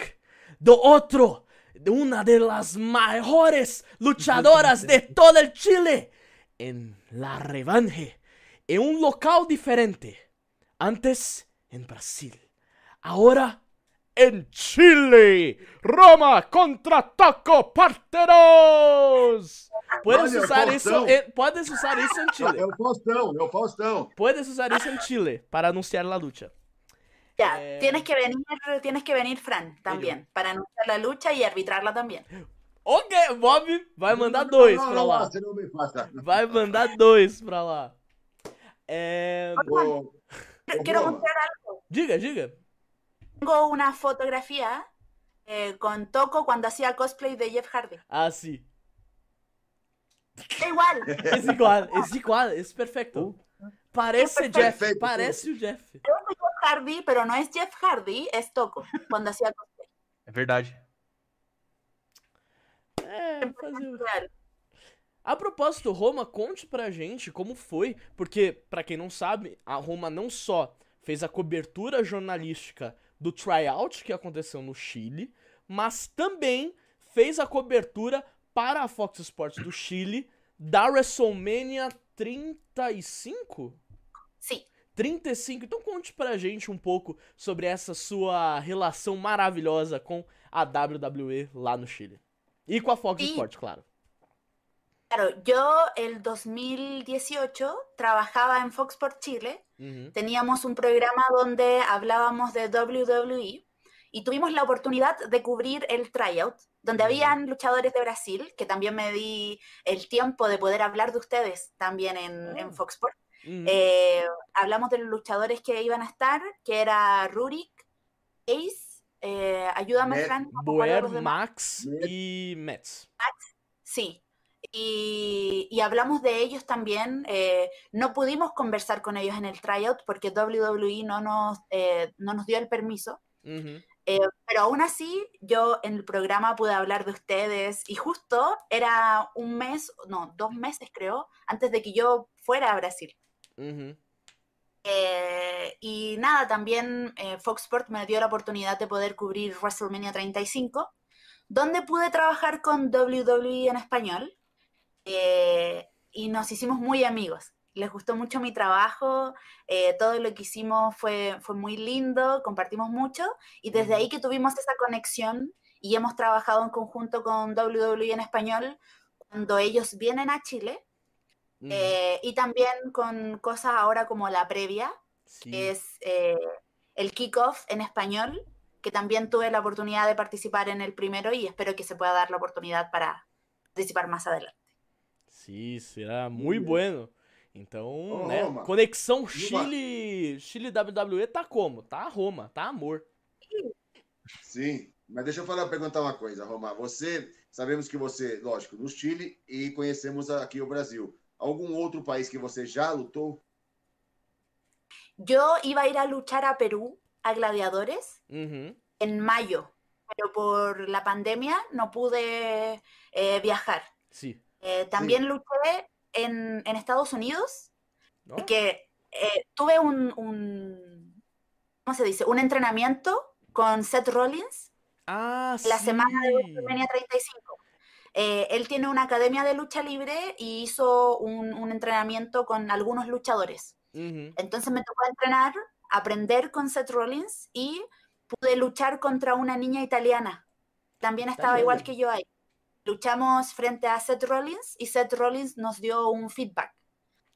Do otro, una de las mejores luchadoras de todo el Chile. En la revanche, en un local diferente. Antes en Brasil. Ahora en Chile. Roma contra Taco Parteros. Puedes Olha, usar isso, en- puedes usar isso en Chile. É o Faustão, é o Faustão. Puedes usar eso en Chile para anunciar la lucha. Ya, Eh, tienes que venir, tienes que venir, Fran, también, para anunciar la lucha y arbitrarla también. Ok, Bob vai mandar dois não, pra não, lá. Você não me faça. Vai mandar dois pra lá. É... Ô, Quiero Roma, mostrar algo. Diga, diga. Tengo una fotografía eh, con Toco cuando hacía cosplay de Jeff Hardy. Ah, sim. Da igual. [LAUGHS] Es igual, es igual, es perfecto. Parece Perfecto. Jeff, parece o Jeff. Jeff Hardy, pero no es Jeff Hardy, es Toco cuando hacía cosplay. É verdade. É, fazer... A propósito, Roma, conte pra gente como foi, porque, pra quem não sabe, a Roma não só fez a cobertura jornalística do tryout que aconteceu no Chile, mas também fez a cobertura para a Fox Sports do Chile da WrestleMania 35? Sí. 35. Então conte pra gente um pouco sobre essa sua relação maravilhosa com a WWE lá no Chile. E com a Fox Sim. Sports, claro. Claro, yo el 2018 trabajaba en Fox por Chile Uhum. teníamos un programa donde hablábamos de WWE y tuvimos la oportunidad de cubrir el tryout, donde Ujú. habían luchadores de Brasil, que también me di el tiempo de poder hablar de ustedes también en, Ah. en Fox Sports. Eh, hablamos de los luchadores que iban a estar, que era Rurik, Ace, eh, ayúdame, Met- Fran. Max e Mets. Sí. Y, y hablamos de ellos también. eh, no pudimos conversar con ellos en el tryout porque WWE no nos, eh, no nos dio el permiso. Pero aún así, yo en el programa pude hablar de ustedes y justo era un mes, no, dos meses creo, antes de que yo fuera a Brasil. Eh, y nada, también eh, Fox Sports me dio la oportunidad de poder cubrir WrestleMania 35, donde pude trabajar con WWE en español eh, y nos hicimos muy amigos. Les gustó mucho mi trabajo, todo lo que hicimos fue, fue muy lindo, compartimos mucho y desde ahí que tuvimos esa conexión y hemos trabajado en conjunto con WWE en español cuando ellos vienen a Chile Uhum. eh, y también con cosas ahora como la previa, Sim. que es eh, el kickoff en español, que también tuve la oportunidad de participar en el primero y espero que se pueda dar la oportunidad para participar más adelante. Sim, será muito bueno. Então, Ô, né? Roma. Conexão Roma. Chile, Chile WWE tá como? Tá a Roma, tá amor. Sim, mas deixa eu falar, perguntar uma coisa, Romar. Você, sabemos que você, lógico, no Chile e conhecemos aqui o Brasil. Algum outro país que você já lutou? Yo iba a ir a luchar a Perú, a Gladiadores, en mayo, pero por la pandemia no pude eh, viajar. Eh, también luché en, en Estados Unidos, porque eh, tuve un, un, ¿cómo se dice? Un entrenamiento con Seth Rollins Ah, la semana de. WrestleMania 35. Eh, él tiene una academia de lucha libre y hizo un, un entrenamiento con algunos luchadores. Entonces me tocó entrenar, aprender con Seth Rollins y pude luchar contra una niña italiana. También estaba igual que yo ahí. Luchamos frente a Seth Rollins y Seth Rollins nos dio un feedback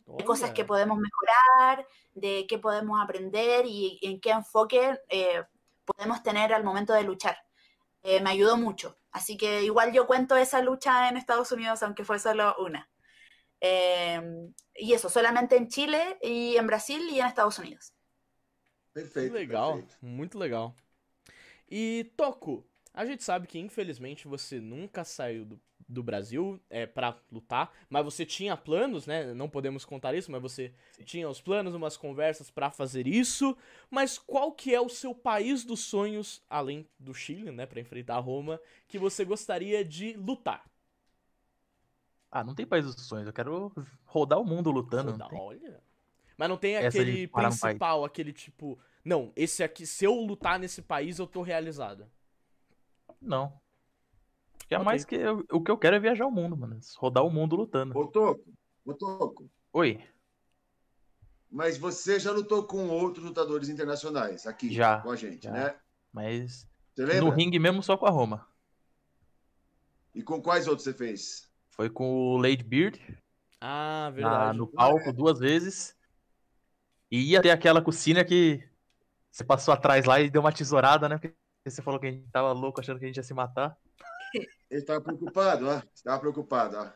de cosas que podemos mejorar, de qué podemos aprender y en qué enfoque eh, podemos tener al momento de luchar. Eh, me ayudó mucho. Así que igual yo cuento esa lucha en Estados Unidos, aunque fue solo una. Eh, y eso, solamente en Chile y en Brasil y en Estados Unidos. Perfeito. legal, perfeito. muito legal. E Toco, a gente sabe que infelizmente você nunca saiu do, do Brasil é, para lutar, mas você tinha planos, né? Não podemos contar isso, mas você tinha os planos, umas conversas pra fazer isso. Mas qual que é o seu país dos sonhos, além do Chile, né, Pra enfrentar Roma, que você gostaria de lutar? Ah, não tem país dos sonhos. Eu quero rodar o mundo lutando. Rodar, olha. Mas não tem Essa aquele principal, aquele tipo, não, esse aqui, se eu lutar nesse país, eu tô realizado. Não. Que é Ok. mais que eu- o que eu quero é viajar o mundo, mano. Rodar o mundo lutando. Ô, Toco, ô, Toco, Oi, mas você já lutou com outros lutadores internacionais aqui Já, com a gente, já. né? mas Você no lembra? ringue mesmo só com a Roma. E com quais outros você fez? Foi com o Lady Beard Ah, na- verdade. no palco duas vezes. E ia ter aquela Cena que você passou atrás lá e deu uma tesourada, né? Porque você falou que a gente tava louco achando que a gente ia se matar. Ele estava preocupado, ó. Estava preocupado, ó.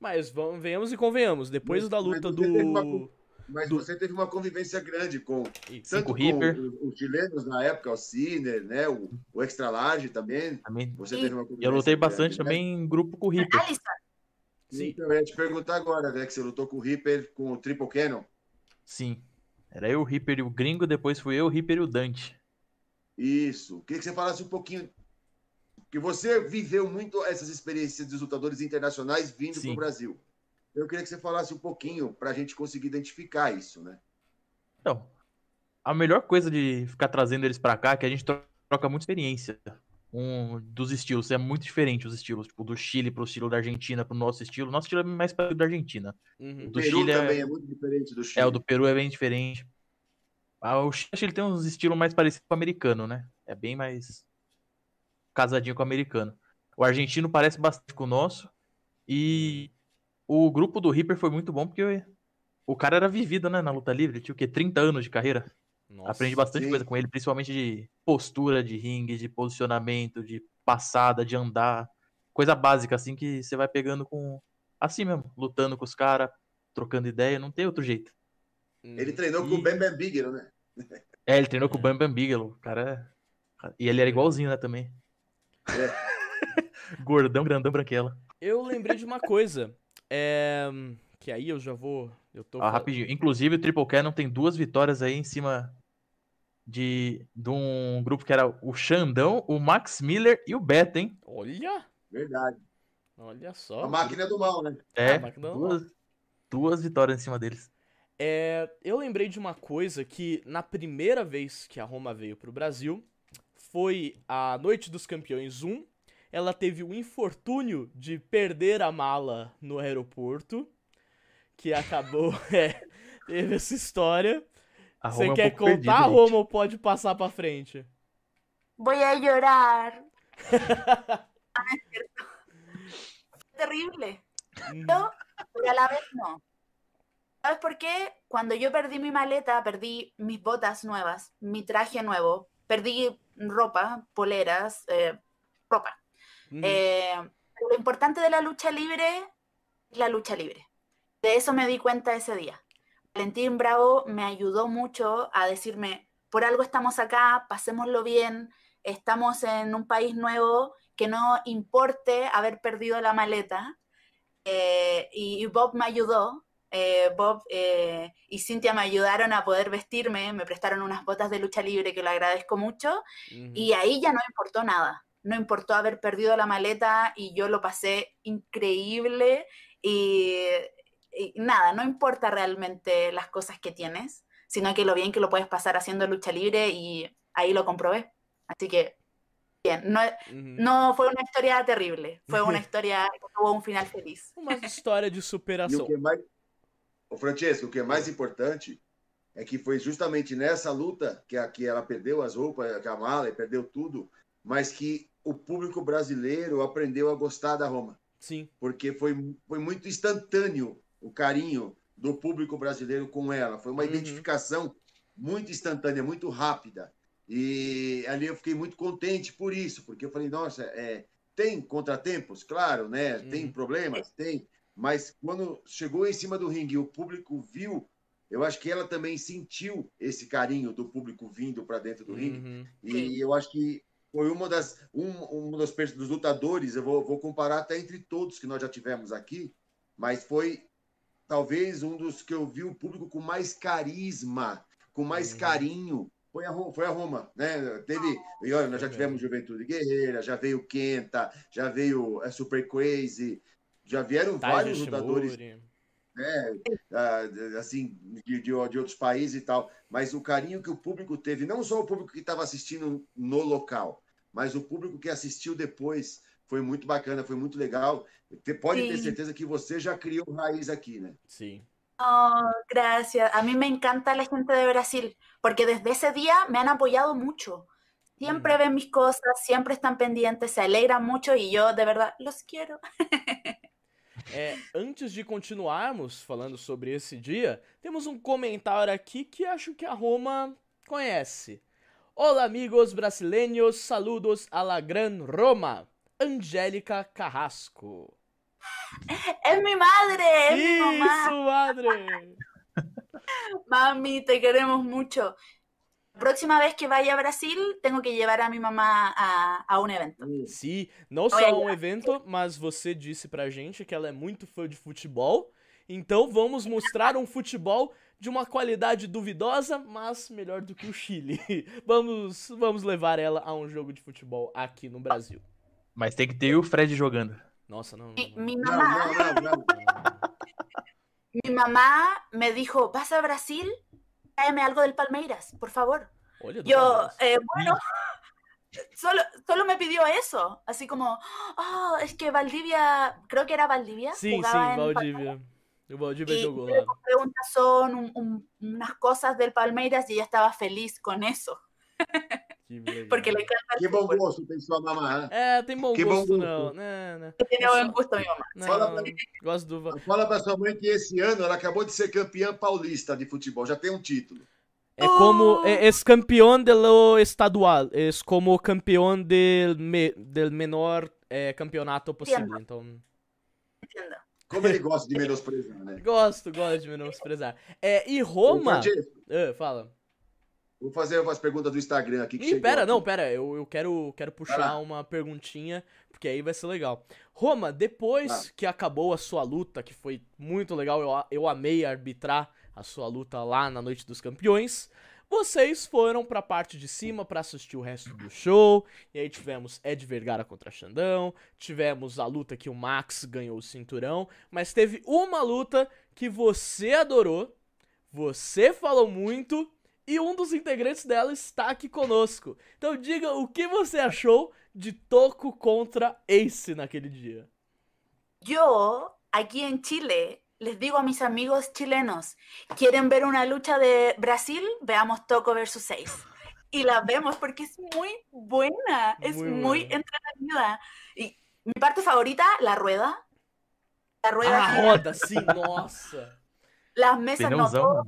Mas vamos, venhamos e convenhamos, depois Mas- da mas luta você teve uma do... Mas Do- você teve uma convivência grande com Ih, tanto com com o Reaper. os, os chilenos na época, o Ciner, né? O, o Extra Large também. Também. Você E- teve uma E convivência eu lutei grande, bastante né? também em grupo com o Reaper. Sim. Então, eu ia te perguntar agora, né? Que você lutou com o Reaper, com o Triple Cannon. Sim. Era eu, o Reaper e o Gringo, depois fui eu, o Reaper e o Dante. Isso. Queria que você falasse um pouquinho. Que você viveu muito essas experiências dos lutadores internacionais vindo para o Brasil. Eu queria que você falasse um pouquinho para a gente conseguir identificar isso, né? Então, a melhor coisa de ficar trazendo eles pra cá é que a gente tro- troca muita experiência. Um, dos estilos, é muito diferente os estilos, tipo, do Chile pro estilo da Argentina, pro nosso estilo. Nosso estilo é mais parecido da Argentina. Uhum. Do Peru Chile é- também é... muito diferente do Chile. É, o do Peru é bem diferente. Ah, o Chile ele tem uns estilos mais parecidos com o americano, né? É bem mais casadinho com o americano. O argentino parece bastante com o nosso. E o grupo do Reaper foi muito bom porque o cara era vivido, né, na luta livre. Tinha o quê? 30 anos de carreira. Nossa. Aprendi bastante sim. coisa com ele, principalmente de postura de ringue, de posicionamento, de passada, de andar. Coisa básica, assim, que você vai pegando com. Assim mesmo, lutando com os caras, trocando ideia, não tem outro jeito. Ele treinou com E- o Bam Bam Bigelow, né? É, ele treinou com É. o Bam Bam Bigelow, o cara. é- E ele era igualzinho, né, também. [LAUGHS] Gordão, grandão, branquela. Eu lembrei de uma coisa. É... Que aí eu já vou. Eu tô. Ah, rapidinho. Inclusive, o Triple Cannon tem duas vitórias aí em cima de, de um grupo que era o Xandão, o Max Miller e o Beto, hein? Olha! Verdade. Olha só. A máquina do mal, né? É, Ah, máquina do duas, duas vitórias em cima deles. É, eu lembrei de uma coisa que na primeira vez que a Roma veio pro Brasil, foi a Noite dos Campeões 1. Ela teve o infortúnio de perder a mala no aeroporto, que acabou, [LAUGHS] é, teve essa história. A Você Roma é um quer contar, gente. Roma, ou pode passar pra frente? a es [LAUGHS] cierto. Terrible. Pero, pero a la vez no. ¿Sabes por qué? Cuando yo perdí mi maleta, perdí mis botas nuevas, mi traje nuevo, perdí ropa, poleras, eh, ropa. Eh, lo importante de la lucha libre es la lucha libre. De eso me di cuenta ese día. Valentín Bravo me ayudó mucho a decirme, por algo estamos acá, pasémoslo bien, estamos en un país nuevo, que no importe haber perdido la maleta. Eh, y Bob me ayudó, eh, Bob eh, y Cintia me ayudaron a poder vestirme, me prestaron unas botas de lucha libre que lo agradezco mucho. Y ahí ya no importó nada. No importó haber perdido la maleta y yo lo pasé increíble y, y nada, no importa realmente las cosas que tienes, sino que lo bien que lo puedes pasar haciendo lucha libre y ahí lo comprobé. Así que, bien, no, no fue una historia terrible, fue una [LAUGHS] historia que tuvo un final feliz. Uma [LAUGHS] história de E o superação. que é mais. Ô, Francesco, o que é mais importante é que foi justamente nessa luta que, a, que ela perdeu as roupas, a mala perdeu tudo, mas que o público brasileiro aprendeu a gostar da Roma. Sim. Porque foi, foi muito instantâneo o carinho do público brasileiro com ela. Foi uma Uhum. identificação muito instantânea, muito rápida. E ali eu fiquei muito contente por isso, porque eu falei, nossa, é, tem contratempos, claro, né? Tem Uhum. problemas, tem. Mas quando chegou em cima do ringue e o público viu, eu acho que ela também sentiu esse carinho do público vindo para dentro do ringue. Uhum. E eu acho que foi uma das um, um dos, dos lutadores, eu vou, vou comparar até entre todos que nós já tivemos aqui, mas foi talvez um dos que eu vi o público com mais carisma, com mais Uhum. carinho. Foi a, foi a Roma, né? Teve, e olha, nós já tivemos Juventude Guerreira, já veio Kenta, já veio é, Super Crazy, já vieram vários lutadores né, ah, assim, de, de, de outros países e tal, mas o carinho que o público teve, não só o público que estava assistindo no local, mas o público que assistiu depois, foi muito bacana, foi muito legal. Pode ter Sim. certeza que você já criou raiz aqui, né? Sim. Oh, gracias. A mí me encanta la gente de Brasil, porque desde ese día me han apoyado mucho. Siempre ven mis cosas, siempre están pendientes, se alegran mucho y yo de verdad los quiero. [LAUGHS] É, antes de continuarmos falando sobre esse dia, temos um comentário aqui que acho que a Roma conhece. Olá, amigos brasileiros, saludos a la gran Roma. Angélica Carrasco. Es mi madre, es mi mamá. Isso, madre! [LAUGHS] Mami, te queremos mucho. La próxima vez que vaya a Brasil, tengo que llevar a mi mamá a, a un evento. Sim, não só um evento, mas você disse pra gente que ela é muito fã de futebol. Então vamos mostrar um futebol de uma qualidade duvidosa, mas melhor do que o Chile. [LAUGHS] Vamos, vamos levar ela a um jogo de futebol aqui no Brasil. Mas tem que ter o Fred jogando. Nossa, não. Mi, não, mi Não, mamá, não, não, não. mi mamá me dijo, ¿vas a Brasil? Tráeme algo del Palmeiras, por favor. Yo, eh, bueno, [LAUGHS] solo, solo me pidió eso, así como, oh, es que Valdivia, creo que era Valdivia, sim, jugaba en Valdívia. O Valdívia Y yo le lá. compré un tazón, un- un- unas cosas del Palmeiras y ella estaba feliz con eso. [LAUGHS] porque le encanta el Que bom fútbol. gosto tem sua mamá. né? É, tem bom Que bom gosto, gosto. não. Não, não. Tiene buen gusto mi mamá. Fala não. pra mim. Gosto do. Fala para sua mãe que esse ano ela acabou de ser campeã paulista de futebol, já tem um título. É como. É, es campeón de lo estadual. Es como campeón del, me- del menor eh, campeonato possível. Então. Como ele gosta de menosprezar, né? Gosto, gosto de menosprezar. É, e Roma. Ô, Francesco, Ah, fala. Vou fazer umas perguntas do Instagram aqui que Ih, pera, aqui. não, pera. Eu, eu quero, quero puxar lá. uma perguntinha, porque aí vai ser legal. Roma, depois Vai. que acabou a sua luta, que foi muito legal, eu, eu amei arbitrar a sua luta lá na Noite dos Campeões. Vocês foram pra parte de cima pra assistir o resto do show. E aí tivemos Ed Vergara contra Xandão. Tivemos a luta que o Max ganhou o cinturão. Mas teve uma luta que você adorou. Você falou muito. E um dos integrantes dela está aqui conosco. Então diga o que você achou de Toco contra Ace naquele dia. Yo, aquí en Chile, les digo a mis amigos chilenos, ¿quieren ver una lucha de Brasil? Veamos Toco versus Seis. Y la vemos porque es muy buena, es Muy muy, buena. entretenida. Y mi parte favorita, la rueda. La rueda, Ah, roda, sim, nossa. las mesas, no, todo.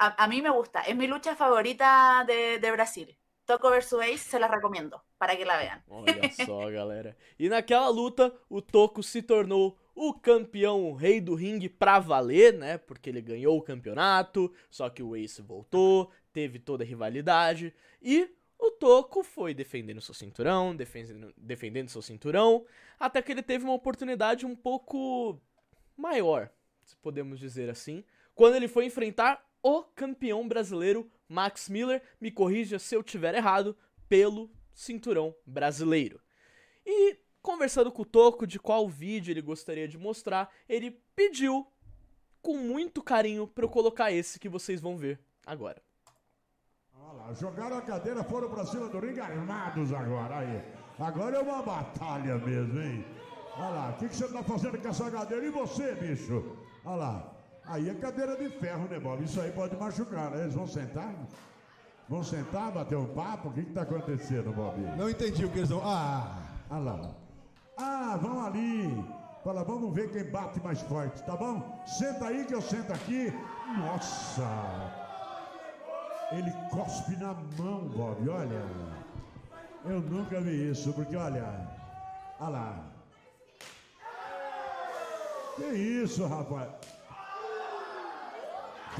A, a mí me gusta. Es mi lucha favorita de, de Brasil. Toco versus Ace, se la recomiendo para que la vean. Olha [LAUGHS] só, galera. E naquela luta, o Toco se tornou o campeão, o rei do ringue pra valer, né? Porque ele ganhou o campeonato, só que o Ace voltou, teve toda a rivalidade. E o Toco foi defendendo seu cinturão, defendendo, defendendo seu cinturão, até que ele teve uma oportunidade um pouco maior, se podemos dizer assim, quando ele foi enfrentar o campeão brasileiro Max Miller, me corrija se eu tiver errado, pelo cinturão brasileiro. E conversando com o Toco de qual vídeo ele gostaria de mostrar, ele pediu com muito carinho para eu colocar esse que vocês vão ver agora. Olha lá, jogaram a cadeira, foram pra cima do ringue armados agora. Aí. Agora é uma batalha mesmo, hein? Olha lá, o que, que você tá fazendo com essa cadeira? E você, bicho? Olha lá. Aí é cadeira de ferro, né, Bob? Isso aí pode machucar, né? Eles vão sentar? Vão sentar, bater um papo? O que, que tá acontecendo, Bob? Não entendi o que eles vão. Ah! Olha lá. Ah, vão ali. Fala, vamos ver quem bate mais forte, tá bom? Senta aí que eu sento aqui. Nossa! Ele cospe na mão, Bob, olha. Eu nunca vi isso, porque olha. Olha lá. Que isso, rapaz?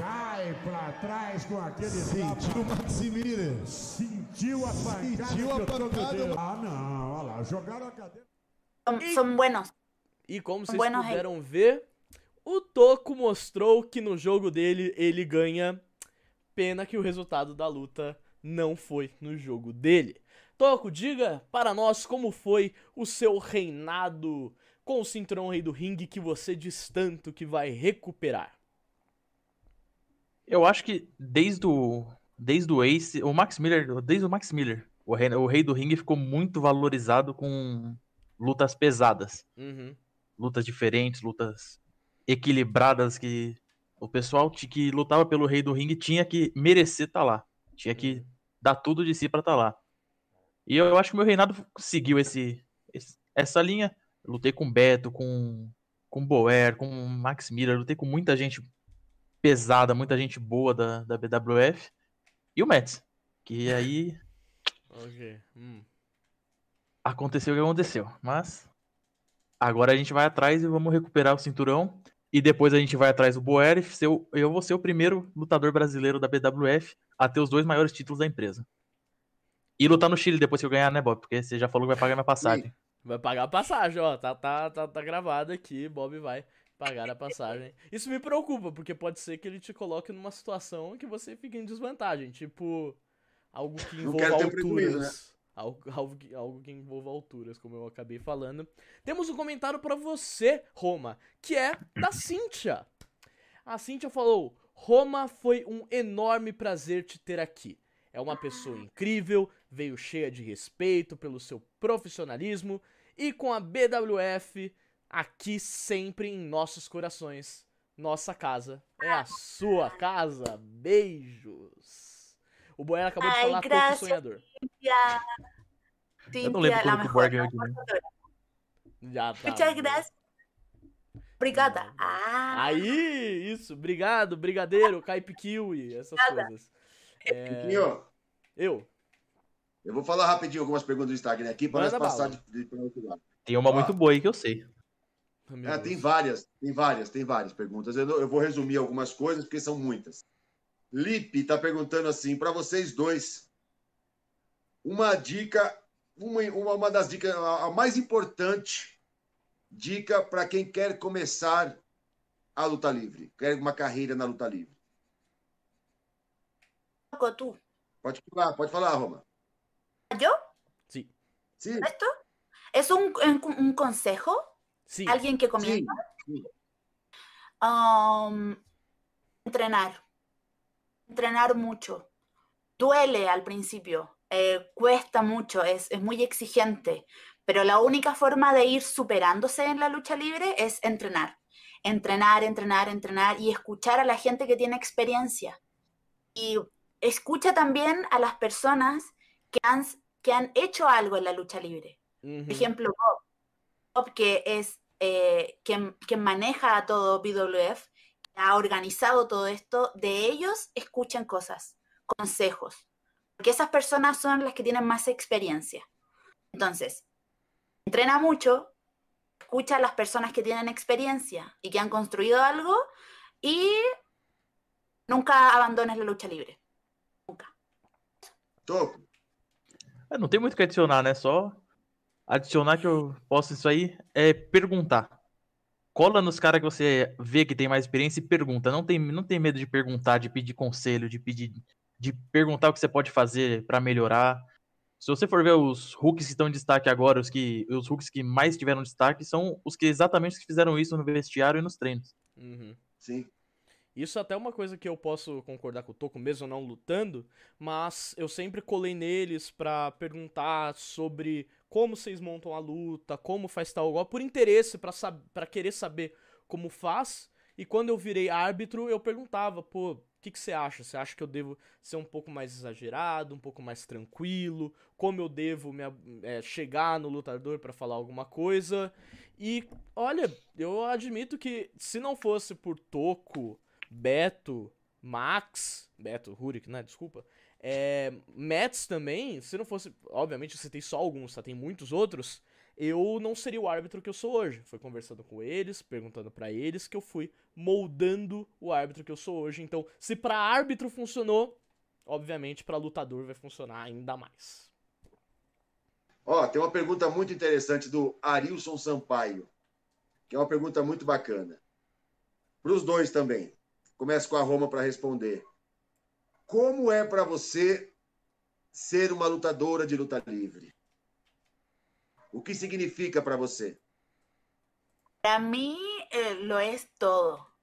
Cai pra trás com aquele Sentiu o Maximilian. Sentiu a pancada. Sentiu a pancada. Ah, não, olha lá. Jogaram a cadeira. Son buenos. E como vocês Buenos puderam ver, o Toco mostrou que no jogo dele ele ganha. Pena que o resultado da luta não foi no jogo dele. Toco, diga para nós como foi o seu reinado com o cinturão rei do ringue que você diz tanto que vai recuperar. Eu acho que desde o, desde o Ace, o Max Miller, desde o Max Miller, o rei, o rei do ringue ficou muito valorizado com lutas pesadas. Uhum. Lutas diferentes, lutas equilibradas que o pessoal que lutava pelo rei do ringue tinha que merecer estar lá. Tinha que dar tudo de si pra estar lá. E eu acho que meu reinado seguiu esse, esse- essa linha. Eu lutei com Beto, com com Boer, com Max Miller, lutei com muita gente pesada, muita gente boa da, da BWF. E o Mets, que aí Ok. Hum. aconteceu o que aconteceu. Mas agora a gente vai atrás e vamos recuperar o cinturão. E depois a gente vai atrás do Boer e ser o- eu vou ser o primeiro lutador brasileiro da BWF a ter os dois maiores títulos da empresa. E lutar no Chile depois que eu ganhar, né, Bob? Porque você já falou que vai pagar minha passagem. Vai pagar a passagem, ó. Tá, tá, tá, tá gravado aqui. Bob vai pagar a passagem. Isso me preocupa, porque pode ser que ele te coloque numa situação que você fique em desvantagem. Tipo, algo que [LAUGHS] envolva ter alturas. né? Algo, algo, que, algo que envolva alturas, como eu acabei falando. Temos um comentário pra você, Roma, que é da Cíntia. A Cíntia falou: Roma, foi um enorme prazer te ter aqui. É uma pessoa incrível, veio cheia de respeito pelo seu profissionalismo e com a BWF aqui sempre em nossos corações. Nossa casa é a sua casa. Beijos. O Boer acabou de Ai, falar pouco sonhador. Cintia, Eu não lembro quando que o. Boer ganhou de mim. Já tá. Muchas gracias. Obrigada. Ah, Aí, isso. Obrigado, brigadeiro, caipikiwi, essas coisas. É, Tiquinho, eu. eu vou falar rapidinho algumas perguntas do Instagram aqui para nós passar de, de, para outro lado. Tem uma Ó. muito boa aí que eu sei. É, tem várias, tem várias, tem várias perguntas. Eu, eu vou resumir algumas coisas porque são muitas. Lipe está perguntando assim para vocês dois uma dica, uma, uma, uma das dicas, a, a mais importante dica para quem quer começar a luta livre, quer uma carreira na luta livre. tú. Pode falar, pode falar, Roma. ¿Yo? Sí. Sim, ¿Esto? ¿Es un, un- un consejo? ¿Alguien que comienza? Um, entrenar. Entrenar mucho. Duele al principio, eh, cuesta mucho, es, es muy exigente, pero la única forma de ir superándose en la lucha libre es entrenar. Entrenar, entrenar, entrenar y escuchar a la gente que tiene experiencia. Y escucha también a las personas que han, que han hecho algo en la lucha libre. Por ejemplo, Bob, Bob, que es eh, quien, quien maneja a todo BWF, ha organizado todo esto, de ellos escuchan cosas, consejos, porque esas personas son las que tienen más experiencia. Entonces, entrena mucho, escucha a las personas que tienen experiencia y que han construido algo y nunca abandones la lucha libre. Toco. É, não tem muito o que adicionar, né? Só adicionar que eu posso isso aí é perguntar. Cola nos caras que você vê que tem mais experiência e pergunta. Não tem, não tem medo de perguntar, de pedir conselho, de pedir, de perguntar o que você pode fazer pra melhorar. Se você for ver os hooks que estão em destaque agora, os que os hooks que mais tiveram destaque são os que exatamente que fizeram isso no vestiário e nos treinos. Uhum. Sim. Isso até é uma coisa que eu posso concordar com o Toco, mesmo não lutando, mas eu sempre colei neles pra perguntar sobre como vocês montam a luta, como faz tal igual, por interesse, pra, sab querer saber como faz. E quando eu virei árbitro, eu perguntava, pô, o que, que você acha? Você acha que eu devo ser um pouco mais exagerado, um pouco mais tranquilo? Como eu devo me, é, chegar no lutador pra falar alguma coisa? E olha, eu admito que se não fosse por Toco, Beto, Max, Beto, Rurik, né? Desculpa. É, Mets também, se não fosse. Obviamente, eu citei só alguns, tá? Tem muitos outros. Eu não seria o árbitro que eu sou hoje. Foi conversando com eles, perguntando pra eles, que eu fui moldando o árbitro que eu sou hoje. Então, se pra árbitro funcionou, obviamente pra lutador vai funcionar ainda mais. Ó, tem uma pergunta muito interessante do Arilson Sampaio, que é uma pergunta muito bacana. Para os dois também. Começo com a Roma para responder. Como é para você ser uma lutadora de luta livre? O que significa para você? Para mí eh, lo es todo.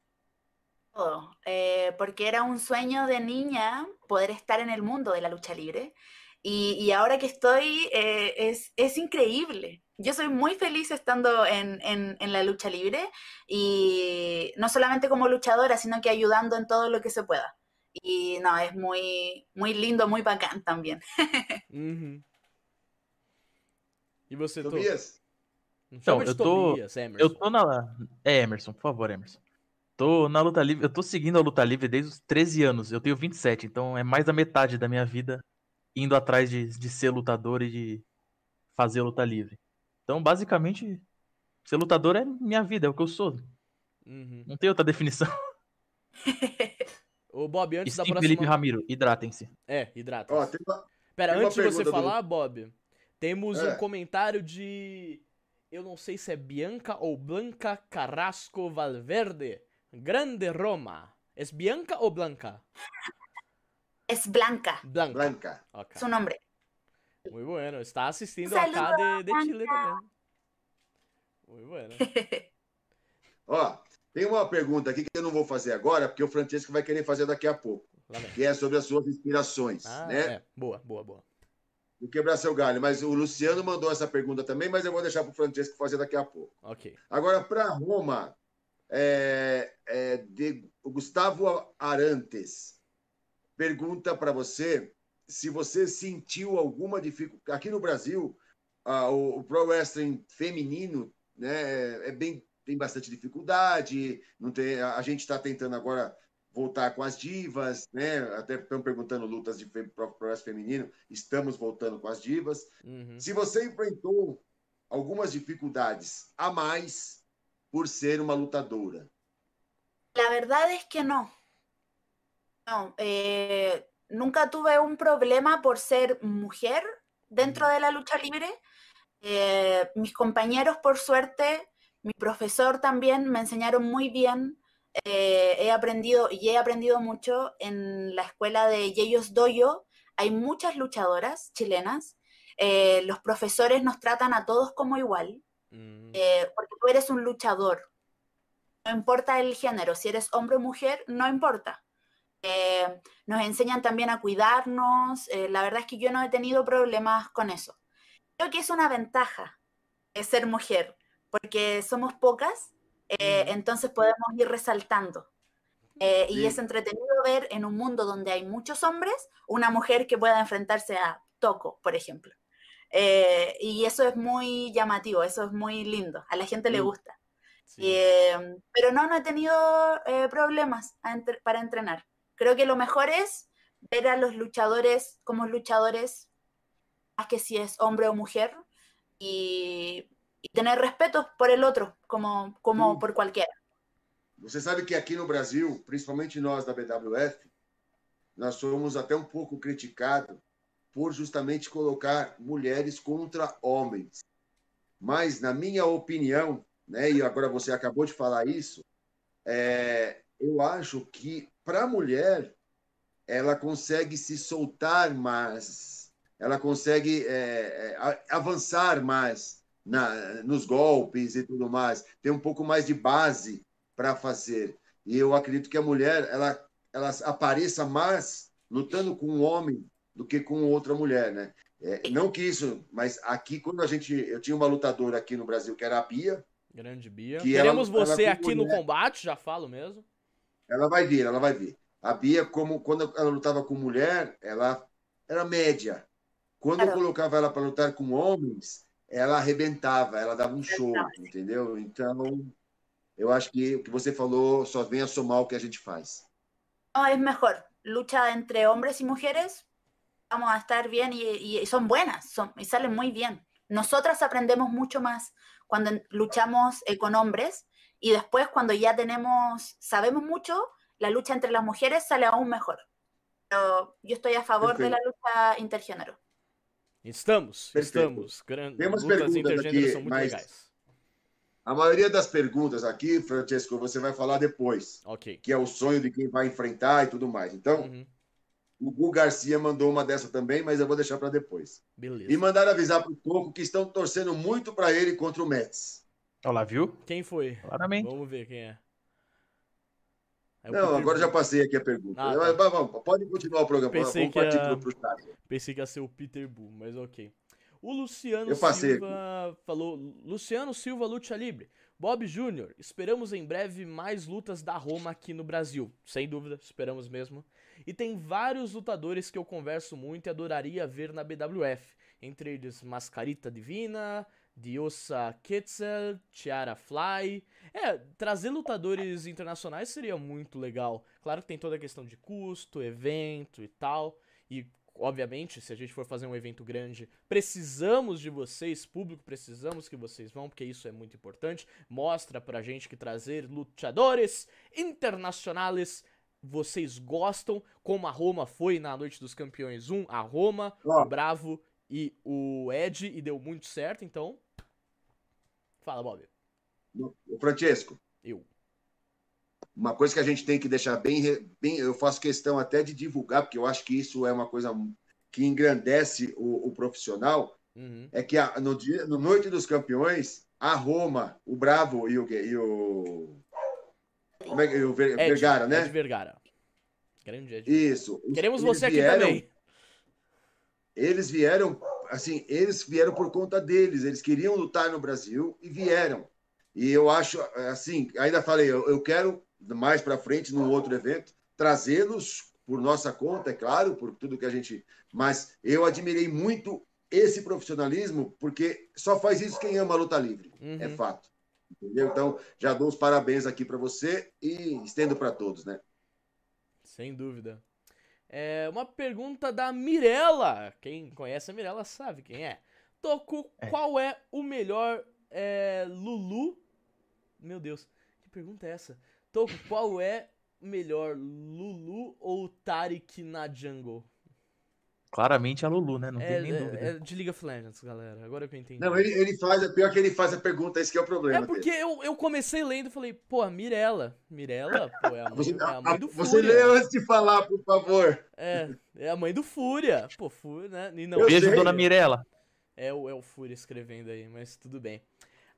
Todo. Eh, porque era un sueño de niña poder estar en el mundo de la lucha libre. Y, ahora que estoy, eh, es, es increíble. Yo soy muy feliz estando en, en la lucha libre y no solamente como luchadora, sino que ayudando en todo lo que se pueda. Y no, es muy, muy lindo, muy bacán también. Uhum. E você? Tobias? Então, eu tô- Tobias. Eu tô na. É, Emerson, por favor, Emerson. Tô na luta livre. Eu tô seguindo a luta livre desde os 13 anos. Eu tenho 27, então é mais da metade da minha vida indo atrás de, de ser lutador e de fazer luta livre. Então, basicamente, ser lutador é minha vida, é o que eu sou. Uhum. Não tem outra definição. [LAUGHS] Ô, Bob, antes da sim, próxima... Felipe Ramiro, hidratem-se. É, hidrata. Ó, tem uma... Pera, tem antes de você pergunta do- falar, Bob, temos É. um comentário de. Eu não sei se é Bianca ou Blanca Carrasco Valverde. Grande Roma. É Bianca ou Blanca? Es Blanca, Blanca. Blanca. Ok. su nombre. Muy bueno. Está assistindo Saludo, acá de, de Chile também. Muy bueno. [LAUGHS] Ó, tem uma pergunta aqui que eu não vou fazer agora, porque o Francesco vai querer fazer daqui a pouco, que é sobre as suas inspirações, Ah, né? é. Boa, boa, boa. Do quebrar seu galho. Mas o Luciano mandou essa pergunta também, mas eu vou deixar para o Francesco fazer daqui a pouco. Ok. Agora, para Roma, é, é, de, o Gustavo Arantes pergunta para você se você sentiu alguma dificuldade. Aqui no Brasil, ah, o, o pro wrestling feminino né, é bem, tem bastante dificuldade. Não tem, a, gente está tentando agora voltar com as divas, né? Até estão perguntando lutas de fe- pro, pro wrestling feminino. Estamos voltando com as divas. Uhum. Se você enfrentou algumas dificuldades a mais por ser uma lutadora. La verdad es que no. No, eh, nunca tuve un problema por ser mujer dentro de la lucha libre. Eh, mis compañeros, por suerte, mi profesor también me enseñaron muy bien. Eh, he aprendido y he aprendido mucho en la escuela de Yeyos Doyo. Hay muchas luchadoras chilenas. Eh, los profesores nos tratan a todos como igual, Hum, eh, porque tú eres un luchador. No importa el género, si eres hombre o mujer, no importa. Eh, nos enseñan también a cuidarnos. la verdad es que yo no he tenido problemas con eso. Creo que es una ventaja ser mujer, porque somos pocas, eh, Ujú. entonces podemos ir resaltando. Eh, y Sí. es entretenido ver en un mundo donde hay muchos hombres una mujer que pueda enfrentarse a Toco, por ejemplo. Eh, y eso es muy llamativo, eso es muy lindo, a la gente le Mm. gusta. sim. Eh, pero no, no he tenido eh, problemas entre- para entrenar. Creo que lo mejor es ver a los luchadores como luchadores, más que si es hombre o mujer, y, y tener respeto por el otro, como, como por cualquiera. Você sabe que aqui no Brasil, principalmente nós da BWF, nós somos até um pouco criticados por justamente colocar mulheres contra homens. Mas, na minha opinião, né, e agora você acabou de falar isso, é, eu acho que para a mulher ela consegue se soltar mais, ela consegue é, é, avançar mais na, nos golpes e tudo mais, tem um pouco mais de base para fazer. E eu acredito que a mulher ela, ela apareça mais lutando com um homem do que com outra mulher, né? É, não que isso, mas aqui quando a gente eu tinha uma lutadora aqui no Brasil que era a Bia, Grande Bia. que Queremos ela- ela você com aqui no mulher- combate, já falo mesmo. ela vai vir, ela vai vir. A Bia, como quando ela lutava com mulher, ela era média. Quando eu Claro. colocava ela para lutar com homens, ela arrebentava, ela dava um show, entendeu? Então, eu acho que o que você falou só vem a somar o que a gente faz. No, es mejor. Lucha entre hombres y mujeres, vamos a estar bien y, y son buenas, son, y salen muy bien. Nosotras aprendemos mucho más cuando luchamos eh, con hombres y después cuando ya tenemos, sabemos mucho, la lucha entre las mujeres sale aún mejor. Pero yo estoy a favor de la lucha intergénero. Estamos, Perfeito. estamos. Gran- Temos lutas perguntas aqui, são muito mas- legais. A maioria das perguntas aqui, Francesco, você vai falar depois, Ok. que é o sonho de quem vai enfrentar e tudo mais. Então, Uhum. o Gu Garcia mandou uma dessa também, mas eu vou deixar para depois. Beleza. E mandaram avisar pro Toco que estão torcendo muito para ele contra o Mets. Olha lá, viu? Quem foi? Claramente. Vamos ver quem é. O Não, Peter agora já passei aqui a pergunta. Ah, Mas tá. vamos, pode continuar o programa. Pensei vamos partir pro, chat. Pensei que ia ser o Peter Bull, mas ok. O Luciano Eu Silva falou: Luciano Silva Luta Libre. Bob Júnior, esperamos em breve mais lutas da Roma aqui no Brasil. Sem dúvida, esperamos mesmo. E tem vários lutadores que eu converso muito e adoraria ver na BWF. Entre eles Mascarita Divina, Diosa Quetzal, Tiara Fly. É, trazer lutadores internacionais seria muito legal. Claro que tem toda a questão de custo, evento e tal. E, obviamente, se a gente for fazer um evento grande, precisamos de vocês, público, precisamos que vocês vão, porque isso é muito importante. Mostra pra gente que trazer lutadores internacionais vocês gostam, como a Roma foi na Noite dos Campeões 1, a Roma, Ó. o Bravo e o Ed, e deu muito certo, então. Fala, Bob. Ô, Francesco, Eu. uma coisa que a gente tem que deixar bem, bem. Eu faço questão até de divulgar, porque eu acho que isso é uma coisa que engrandece o, o profissional. Uhum. É que a- no, dia, no Noite dos Campeões, a Roma, o Bravo e o. E o como é que o Ver- Ed, Vergara, né? Ed Vergara. Grande Ed. Isso. Queremos Eles você aqui vieram- também. Eles vieram, assim, eles vieram por conta deles. Eles queriam lutar no Brasil e vieram. E eu acho, assim, ainda falei, eu, eu quero mais para frente, num outro evento, trazê-los por nossa conta, é claro, por tudo que a gente. Mas eu admirei muito esse profissionalismo, porque só faz isso quem ama a luta livre. Uhum. É fato. Entendeu? Então, já dou os parabéns aqui para você e estendo para todos, né? Sem dúvida. É uma pergunta da Mirella. Quem conhece a Mirella sabe quem é. Toku, É. qual é o melhor é, Lulu? Meu Deus, que pergunta é essa? Toku, qual é o melhor Lulu ou Tarik na jungle? Claramente a Lulu, né? Não É, tem nem dúvida. é- é de League of Legends, galera. Agora que eu entendi. Não, ele, ele faz, é pior que ele faz a pergunta, esse que é o problema. É porque dele. eu, eu comecei lendo e falei, pô, a Mirella. Mirella, pô, é a [LAUGHS] mãe, Você, é a mãe do você Fúria. lê antes de falar, por favor. É, é a mãe do Fúria. Pô, Fúria, né? E não, Eu Beijo, sei. dona Mirella. É o, é o Fúria escrevendo aí, mas tudo bem.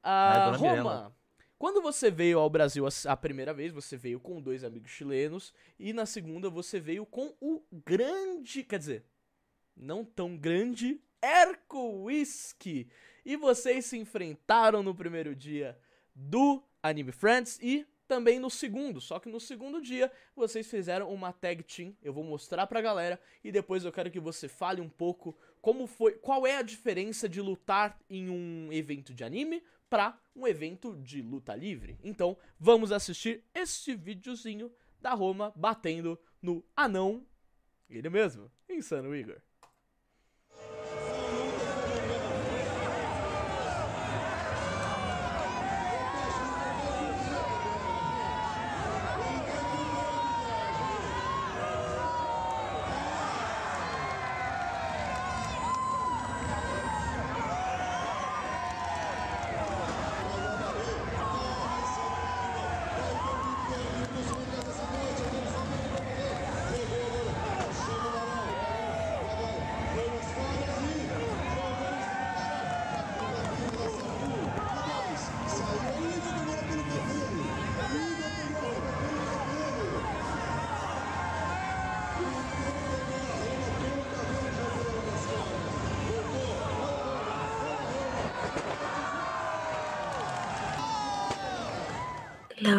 Ah, Ah, dona Roma, Mirella. quando você veio ao Brasil a primeira vez, você veio com dois amigos chilenos, e na segunda você veio com o grande, quer dizer, não tão grande, Erco Whisky. E vocês se enfrentaram no primeiro dia do Anime Friends e também no segundo. Só que no segundo dia vocês fizeram uma tag team. Eu vou mostrar pra galera e depois eu quero que você fale um pouco como foi, qual é a diferença de lutar em um evento de anime pra um evento de luta livre. Então, vamos assistir este videozinho da Roma batendo no anão, ele mesmo, Insano Igor.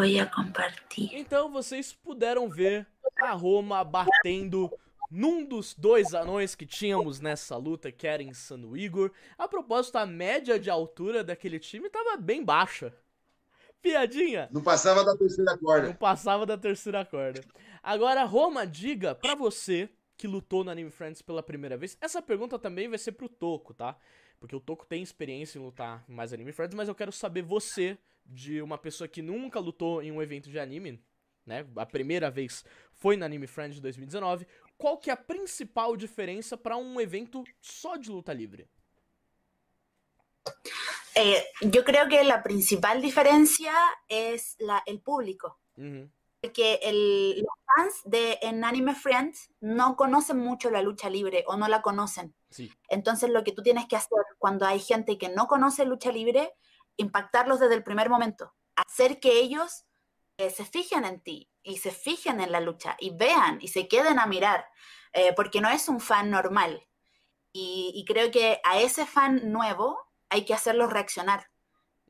La voy a compartir. Então vocês puderam ver a Roma batendo num dos dois anões que tínhamos nessa luta, que era Insano Igor. A propósito, a média de altura daquele time tava bem baixa. Piadinha? Não passava da terceira Não corda. passava da terceira corda. Agora, Roma, diga pra você que lutou no Anime Friends pela primeira vez. Essa pergunta também vai ser pro Toco, tá? Porque o Toco tem experiência em lutar mais Anime Friends, mas eu quero saber você, de uma pessoa que nunca lutou em um evento de anime, né? A primeira vez foi no Anime Friends de 2019. Qual que é a principal diferença pra um evento só de luta livre? Eh, yo creo que la principal diferencia es la, el público. Uhum. Porque el- los fans de en Anime Friends no conocen mucho la lucha libre o no la conocen. Sim. Entonces lo que tú tienes que hacer cuando hay gente que no conoce lucha libre, impactarlos desde el primer momento. Hacer que ellos eh, se fijen en ti y se fijen en la lucha y vean y se queden a mirar. eh, porque no es un fan normal. Y, y creo que a ese fan nuevo hay que hacerlos reaccionar.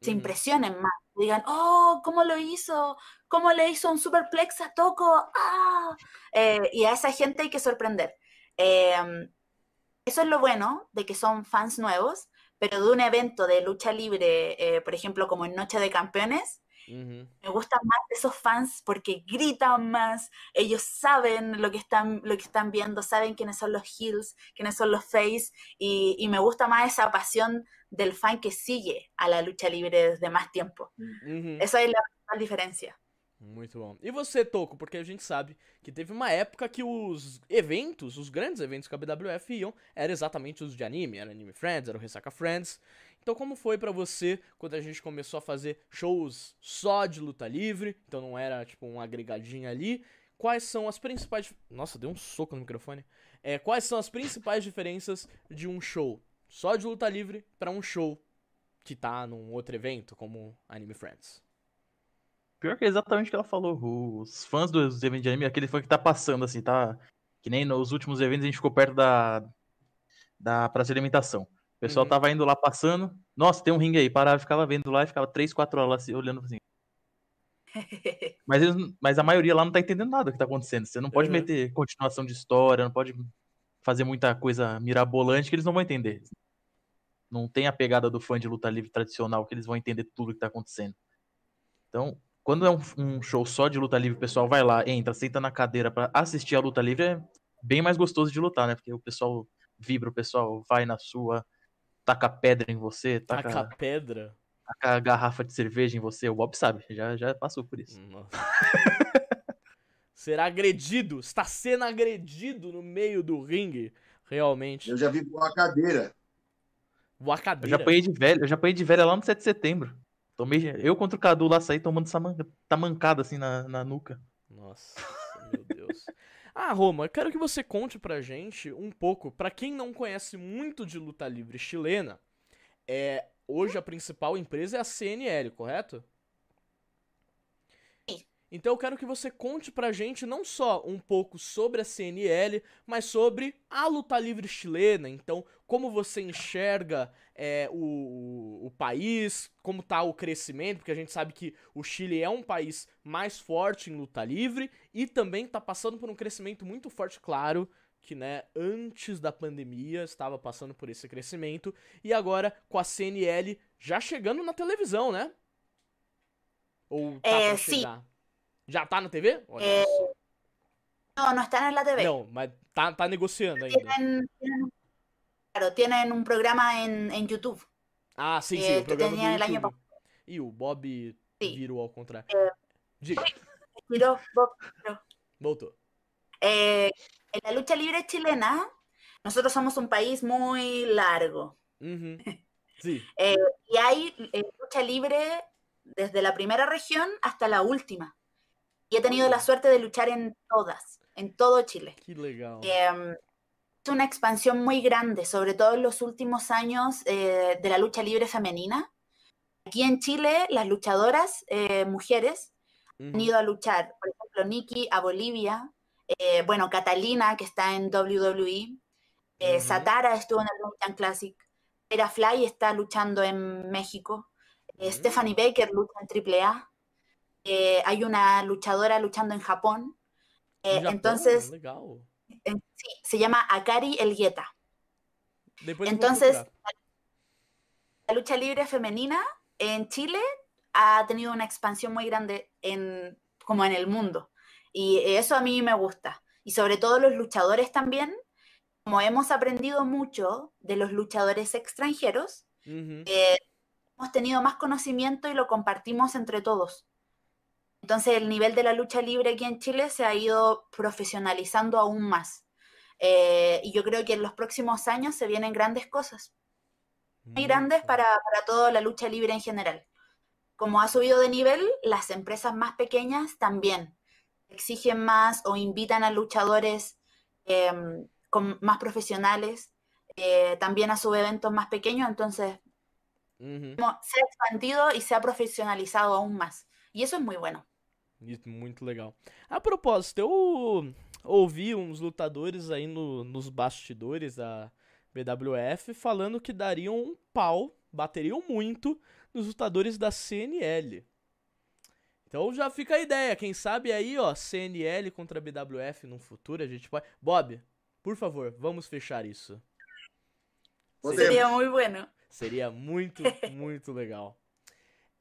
Se impresionen más. Digan, oh, ¿cómo lo hizo? ¿Cómo le hizo un superplex a Toco? ¡Ah! Eh, y a esa gente hay que sorprender. Eh, eso es lo bueno de que son fans nuevos, pero de un evento de lucha libre, eh, por ejemplo, como en Noche de Campeones, Uhum. me gustan más esos fans porque gritan más, ellos saben lo que están, lo que están viendo, saben quiénes son los heels, quiénes son los face, y, y me gusta más esa pasión del fan que sigue a la lucha libre desde más tiempo. Uhum. Esa es la principal diferencia. Muito bom. E você, Toco? Porque a gente sabe que teve uma época que os eventos, os grandes eventos que a BWF iam, eram exatamente os de anime. Era Anime Friends, era o Ressaca Friends. Então como foi pra você quando a gente começou a fazer shows só de luta livre? Então não era tipo um agregadinho ali. Quais são as principais... Nossa, deu um soco no microfone. É, quais são as principais diferenças de um show só de luta livre pra um show que tá num outro evento, como Anime Friends? Pior que é exatamente o que ela falou. Os fãs dos eventos de anime, aquele fã que tá passando, assim, tá. Que nem nos últimos eventos a gente ficou perto da. Da praça de alimentação. O pessoal Uhum. tava indo lá passando. Nossa, tem um ringue aí. Parava, ficava vendo lá e ficava 3, 4 horas lá assim, olhando assim. [LAUGHS] Mas, eles mas a maioria lá não tá entendendo nada do que tá acontecendo. Você não pode Uhum. meter continuação de história, não pode fazer muita coisa mirabolante que eles não vão entender. Não tem a pegada do fã de luta livre tradicional que eles vão entender tudo que tá acontecendo. Então, quando é um, um show só de luta livre, o pessoal vai lá, entra, senta na cadeira pra assistir a luta livre, é bem mais gostoso de lutar, né? Porque o pessoal vibra, o pessoal vai na sua, taca pedra em você, taca, Taca a pedra? taca a garrafa de cerveja em você. O Bob sabe, já, já passou por isso. Nossa. [LAUGHS] Será agredido, está sendo agredido no meio do ringue, realmente. Eu já vi com a cadeira. Voar Eu já cadeira. apanhei de velho, eu já apanhei de velha lá no 7 de setembro. Tomei, eu contra o Cadu lá saí tomando essa man- tamancada assim na, na nuca. Nossa, meu Deus. Ah, Roma, quero que você conte pra gente um pouco, pra quem não conhece muito de luta livre chilena, é, hoje a principal empresa é a CNL, correto? Então eu quero que você conte pra gente não só um pouco sobre a CNL, mas sobre a luta livre chilena. Então, como você enxerga é, o, o, país, como tá o crescimento, porque a gente sabe que o Chile é um país mais forte em luta livre e também tá passando por um crescimento muito forte, claro, que né, antes da pandemia estava passando por esse crescimento e agora com a CNL já chegando na televisão, né? Ou tá É, pra sim. Já tá na TV? Olha É, só. No, no están en la TV. Não, mas tá, tá negociando ainda. Tienen, claro, tienen un programa en, en YouTube. Ah, sim, sim, É, o programa do el año YouTube. Ih, o Bob Sim. virou ao contrário. É. Diga, Miró, Bob, voltou. Eh, en la lucha libre chilena, nosotros somos un país muy largo Uhum. [LAUGHS] Sim. y hay eh, lucha libre desde la primera región hasta la última. Y he tenido la suerte de luchar en todas, en todo Chile. Legal. Eh, es una expansión muy grande, sobre todo en los últimos años eh, de la lucha libre femenina. Aquí en Chile, las luchadoras eh, mujeres han ido a luchar, por ejemplo, Nikki a Bolivia, eh, bueno, Catalina, que está en WWE. Satara estuvo en el American Classic, Era Fly está luchando en México, Mm. Stephanie Baker lucha en AAA, eh, hay una luchadora luchando en Japón, eh, entonces, Legal. en- sí, se llama Akari Elgueta. Entonces, la lucha libre femenina en Chile ha tenido una expansión muy grande en, como en el mundo. Y eso a mí me gusta. Y sobre todo los luchadores también, como hemos aprendido mucho de los luchadores extranjeros, eh, hemos tenido más conocimiento y lo compartimos entre todos. Entonces el nivel de la lucha libre aquí en Chile se ha ido profesionalizando aún más. Eh, y yo creo que en los próximos años se vienen grandes cosas, muy grandes para, para toda la lucha libre en general. Como ha subido de nivel, las empresas más pequeñas también exigen más o invitan a luchadores em, con- más profesionales eh, también a sus eventos más pequeños, entonces se ha expandido y se ha profesionalizado aún más. Y eso es muy bueno. Isso, muito legal. A propósito, eu ouvi uns lutadores aí no- nos bastidores da BWF falando que dariam um pau, bateriam muito nos lutadores da CNL. Então já fica a ideia, quem sabe aí, ó, CNL contra BWF no futuro, a gente pode. Bob, por favor, vamos fechar isso. Podemos. Sería muy bueno. Seria muito, [LAUGHS] muito legal.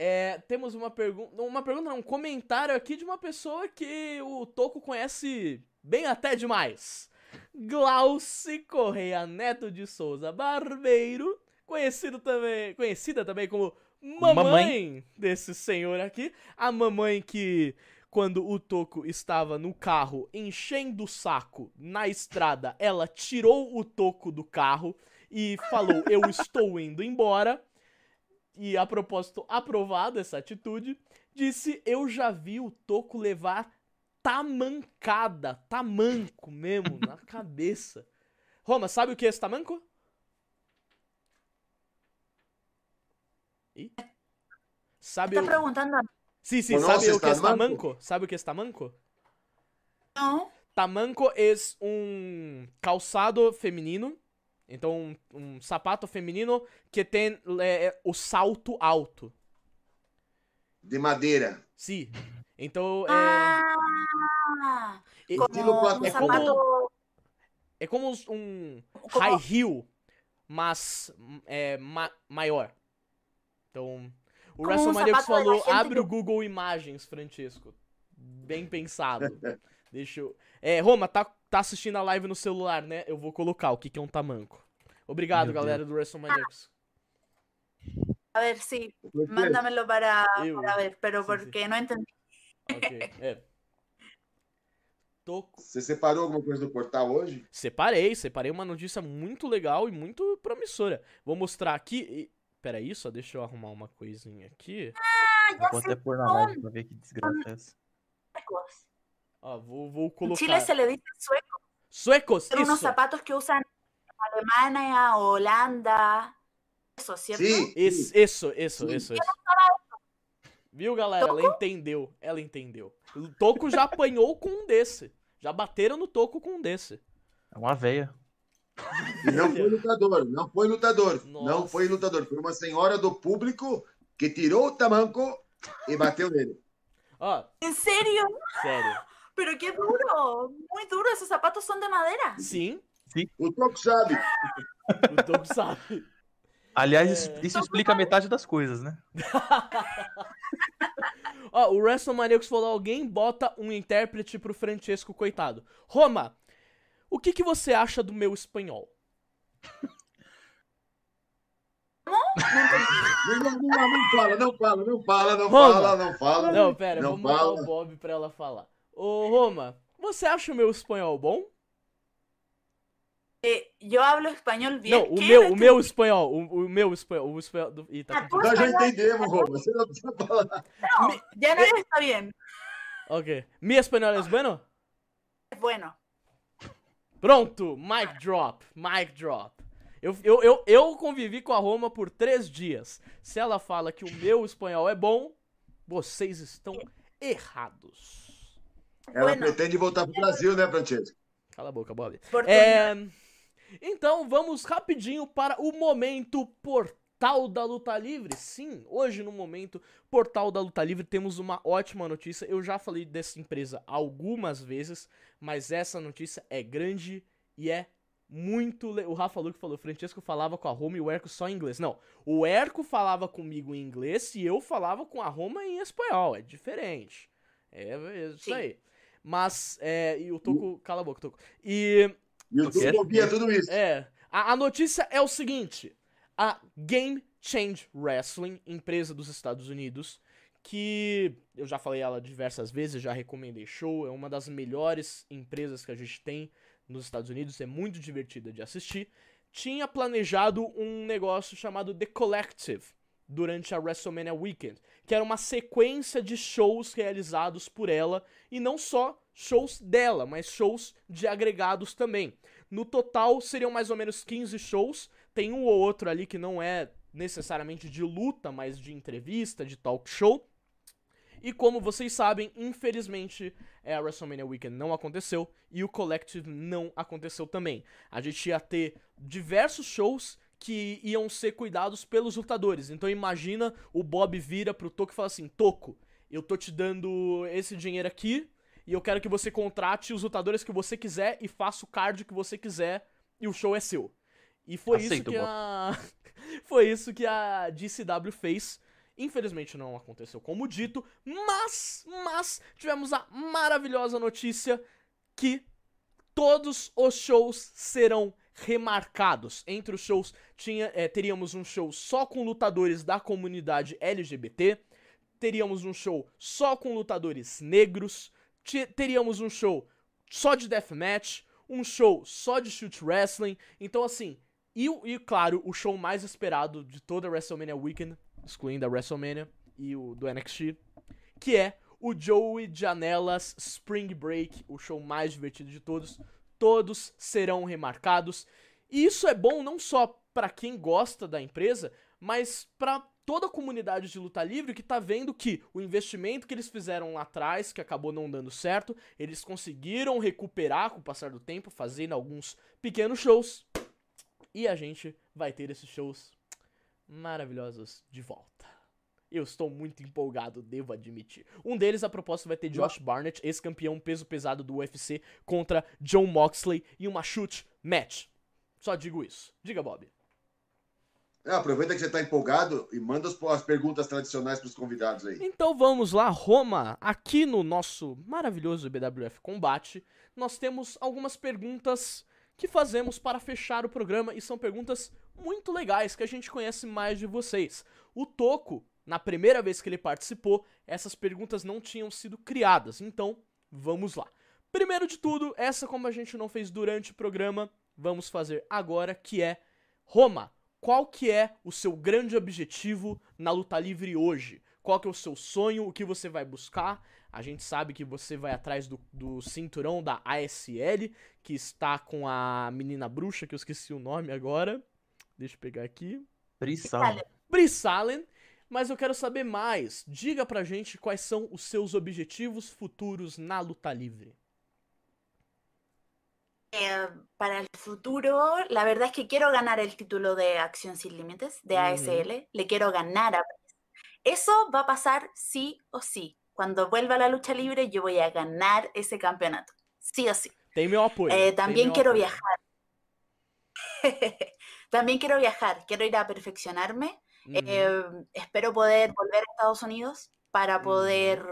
É, temos uma pergunta. Uma pergunta, não, um comentário aqui de uma pessoa que o Toco conhece bem até demais. Glauci Correia Neto de Souza Barbeiro, conhecido também, conhecida também como mamãe, Mamãe. desse senhor aqui. A mamãe que, quando o Toco estava no carro enchendo o saco na estrada, ela tirou o Toco do carro e falou: Eu estou indo embora. E a propósito, aprovada essa atitude, disse: Eu já vi o Toco levar tamancada, tamanco mesmo, na [LAUGHS] cabeça. Roma, sabe o que é esse tamanco? Ih? Sabe Está o... preguntando a mí, Sim, sim, Conoces sabe o que é tamanco? tamanco? Sabe o que é tamanco? ¿no? Tamanco é um calçado feminino. Então, um, um sapato feminino que tem é, o salto alto. De madeira. Sim. Então, é, Ah, é, como un plataforma. zapato, é como uns- um como- high heel, mas é, ma- maior. Então, o Como um falou, abre do- o Google Imagens, Francesco. Bem pensado. [LAUGHS] Deixa eu... É, Roma, tá, tá assistindo a live no celular, né? Eu vou colocar o que, que é um tamanco. Obrigado, Meu galera do WrestleManiacs. a ver, sí, mándamelo para, Eu. para ver, pero Sí, porque no entendí. Ok, [LAUGHS] é. Tô... Você separou alguma coisa do portal hoje? Separei, separei uma notícia muito legal e muito promissora. Vou mostrar aqui. E... Peraí, só deixa eu arrumar uma coisinha aqui. Ah, Eu vou até pôr na live pra ver que desgraça é essa. Ó, vou, vou En colocar. Chile se le dice sueco. Suecos, Son unos zapatos que usan Alemania, Holanda, eso, ¿cierto? Sim. Isso, isso, isso, Sim. isso, isso. Viu, galera? Ela entendeu. Ela entendeu. O Toco já apanhou com um desse. Já bateram no Toco com um desse. É uma véia. E não foi lutador, não foi lutador. Não Nossa. foi lutador. Foi uma senhora do público que tirou o tamanco e bateu nele. Ó, ¿En serio? sério. Pero qué duro, muy duro, esos zapatos son de madera. Sim, O Toco sabe. [LAUGHS] o Toco sabe. Aliás, É. isso, explica metade das coisas, né? [LAUGHS] Ó, o WrestleManiacos falou: alguém bota um intérprete pro Francesco, coitado. Roma, o que, que você acha do meu espanhol? Não, não, fala, não fala, não fala, não Roma. fala, não fala. Não, pera, Não mandar fala. o Bob pra ela falar. Ô, Roma, você acha o meu espanhol bom? Eh, yo hablo español bien. Não, o ¿Qué meu, o meu espanhol, o, o meu espanhol, o espanhol do... Ih, tá. Nós já entendemos, Roma. Você não precisa falar. No, ya no está bien. Ok. Mi espanhol es bueno? Es bueno. Pronto, mic drop, mic drop. Eu, eu, eu, eu convivi com a Roma por três dias. Se ela fala que o meu espanhol é bom, vocês estão errados. Ela Bueno. pretende voltar pro Brasil, né, Francesco? Cala a boca, Bob. É, então vamos rapidinho para o momento Portal da Luta Livre. Sim, hoje no momento Portal da Luta Livre temos uma ótima notícia. Eu já falei dessa empresa algumas vezes, mas essa notícia é grande e é muito. Le... O Rafa Luque falou: Francesco falava com a Roma e o Erco só em inglês. Não, o Erco falava comigo em inglês e eu falava com a Roma em espanhol. É diferente. É isso Sim. aí. Mas, é, e o Toco, cala a boca, Toco. E, E? Tuco ouvia tudo isso. é, a, a notícia é o seguinte, a Game Change Wrestling, empresa dos Estados Unidos, que eu já falei ela diversas vezes, já recomendei show, é uma das melhores empresas que a gente tem nos Estados Unidos, é muito divertida de assistir, tinha planejado um negócio chamado The Collective durante a WrestleMania Weekend, que era uma sequência de shows realizados por ela, e não só shows dela, mas shows de agregados também. No total seriam mais ou menos 15 shows, tem um ou outro ali que não é necessariamente de luta, mas de entrevista, de talk show. E como vocês sabem, infelizmente, é, a WrestleMania Weekend não aconteceu e o Collective não aconteceu também. A gente ia ter diversos shows que iam ser cuidados pelos lutadores. Então imagina o Bob vira pro Toco e fala assim: Toco, eu tô te dando esse dinheiro aqui e eu quero que você contrate os lutadores que você quiser e faça o card que você quiser e o show é seu. E foi isso Aceito, que Bob. a [LAUGHS] foi isso que a DCW fez. Infelizmente não aconteceu como dito, mas mas tivemos a maravilhosa notícia que todos os shows serão remarcados. Entre os shows tinha, eh, teríamos um show só com lutadores da comunidade LGBT, teríamos um show só com lutadores negros, te- teríamos um show só de deathmatch, um show só de shoot wrestling. Então assim, e, e claro, o show mais esperado de toda a WrestleMania Weekend, excluindo a WrestleMania e o do NXT, que é o Joey Janelas Spring Break, o show mais divertido de todos. Todos serão remarcados. E isso é bom não só pra quem gosta da empresa, mas pra toda a comunidade de luta livre que tá vendo que o investimento que eles fizeram lá atrás, que acabou não dando certo, eles conseguiram recuperar com o passar do tempo, fazendo alguns pequenos shows. E a gente vai ter esses shows maravilhosos de volta. Eu estou muito empolgado, devo admitir. Um deles, a propósito, vai ter Josh Barnett, ex-campeão peso pesado do UFC, contra John Moxley em uma shoot match. Só digo isso. Diga, Bob. Ah, aproveita que você tá empolgado e manda as, as perguntas tradicionais pros convidados aí. Então vamos lá, Roma. Aqui no nosso maravilhoso BWF Combate, nós temos algumas perguntas que fazemos para fechar o programa e são perguntas muito legais que a gente conhece mais de vocês. O Toco, na primeira vez que ele participou, essas perguntas não tinham sido criadas, então vamos lá. Primeiro de tudo, essa como a gente não fez durante o programa, vamos fazer agora, que é Roma, qual que é o seu grande objetivo na luta livre hoje? Qual que é o seu sonho? O que você vai buscar? A gente sabe que você vai atrás do, do cinturão da ASL, que está com a menina bruxa, que eu esqueci o nome agora. Deixa eu pegar aqui. Brissal. Brice Allen. Mas eu quero saber mais. Diga pra gente quais são os seus objetivos futuros na luta livre. Eh, para el futuro, la verdad es que quiero ganar el título de Acción Sin Límites, de. ASL. Le quiero ganar a Eso va a pasar sí o sí. Cuando vuelva a la lucha libre, yo voy a ganar ese campeonato. Sí o sí. Tem meu apoio. Eh, también meu quiero apoio. viajar. [LAUGHS] también quiero viajar. Quiero ir a perfeccionarme. Uhum. Eh, espero poder volver a Estados Unidos para poder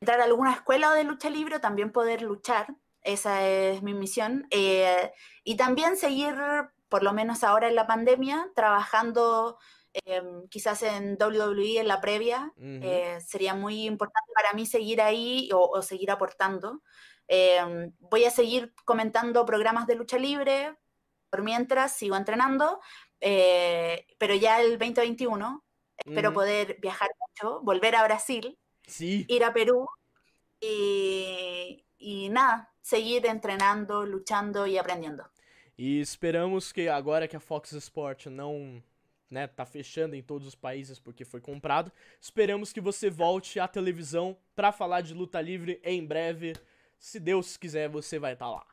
entrar a alguna escuela de lucha libre también poder luchar. Esa es mi misión. Eh, y también seguir, por lo menos ahora en la pandemia, trabajando em, quizás en WWE en la previa. Uhum. Eh, sería muy importante para mí seguir ahí o, o seguir aportando. Em, voy a seguir comentando programas de lucha libre. Por mientras sigo entrenando, eh, pero ya el 2021 espero poder viajar mucho, volver a Brasil, Sim. ir a Perú y, y nada, seguir entrenando, luchando y aprendiendo. E esperamos que agora que a Fox Sport não, né, tá fechando em todos os países porque foi comprado, esperamos que você volte à televisão pra falar de luta livre em breve. Se Deus quiser, você vai estar lá.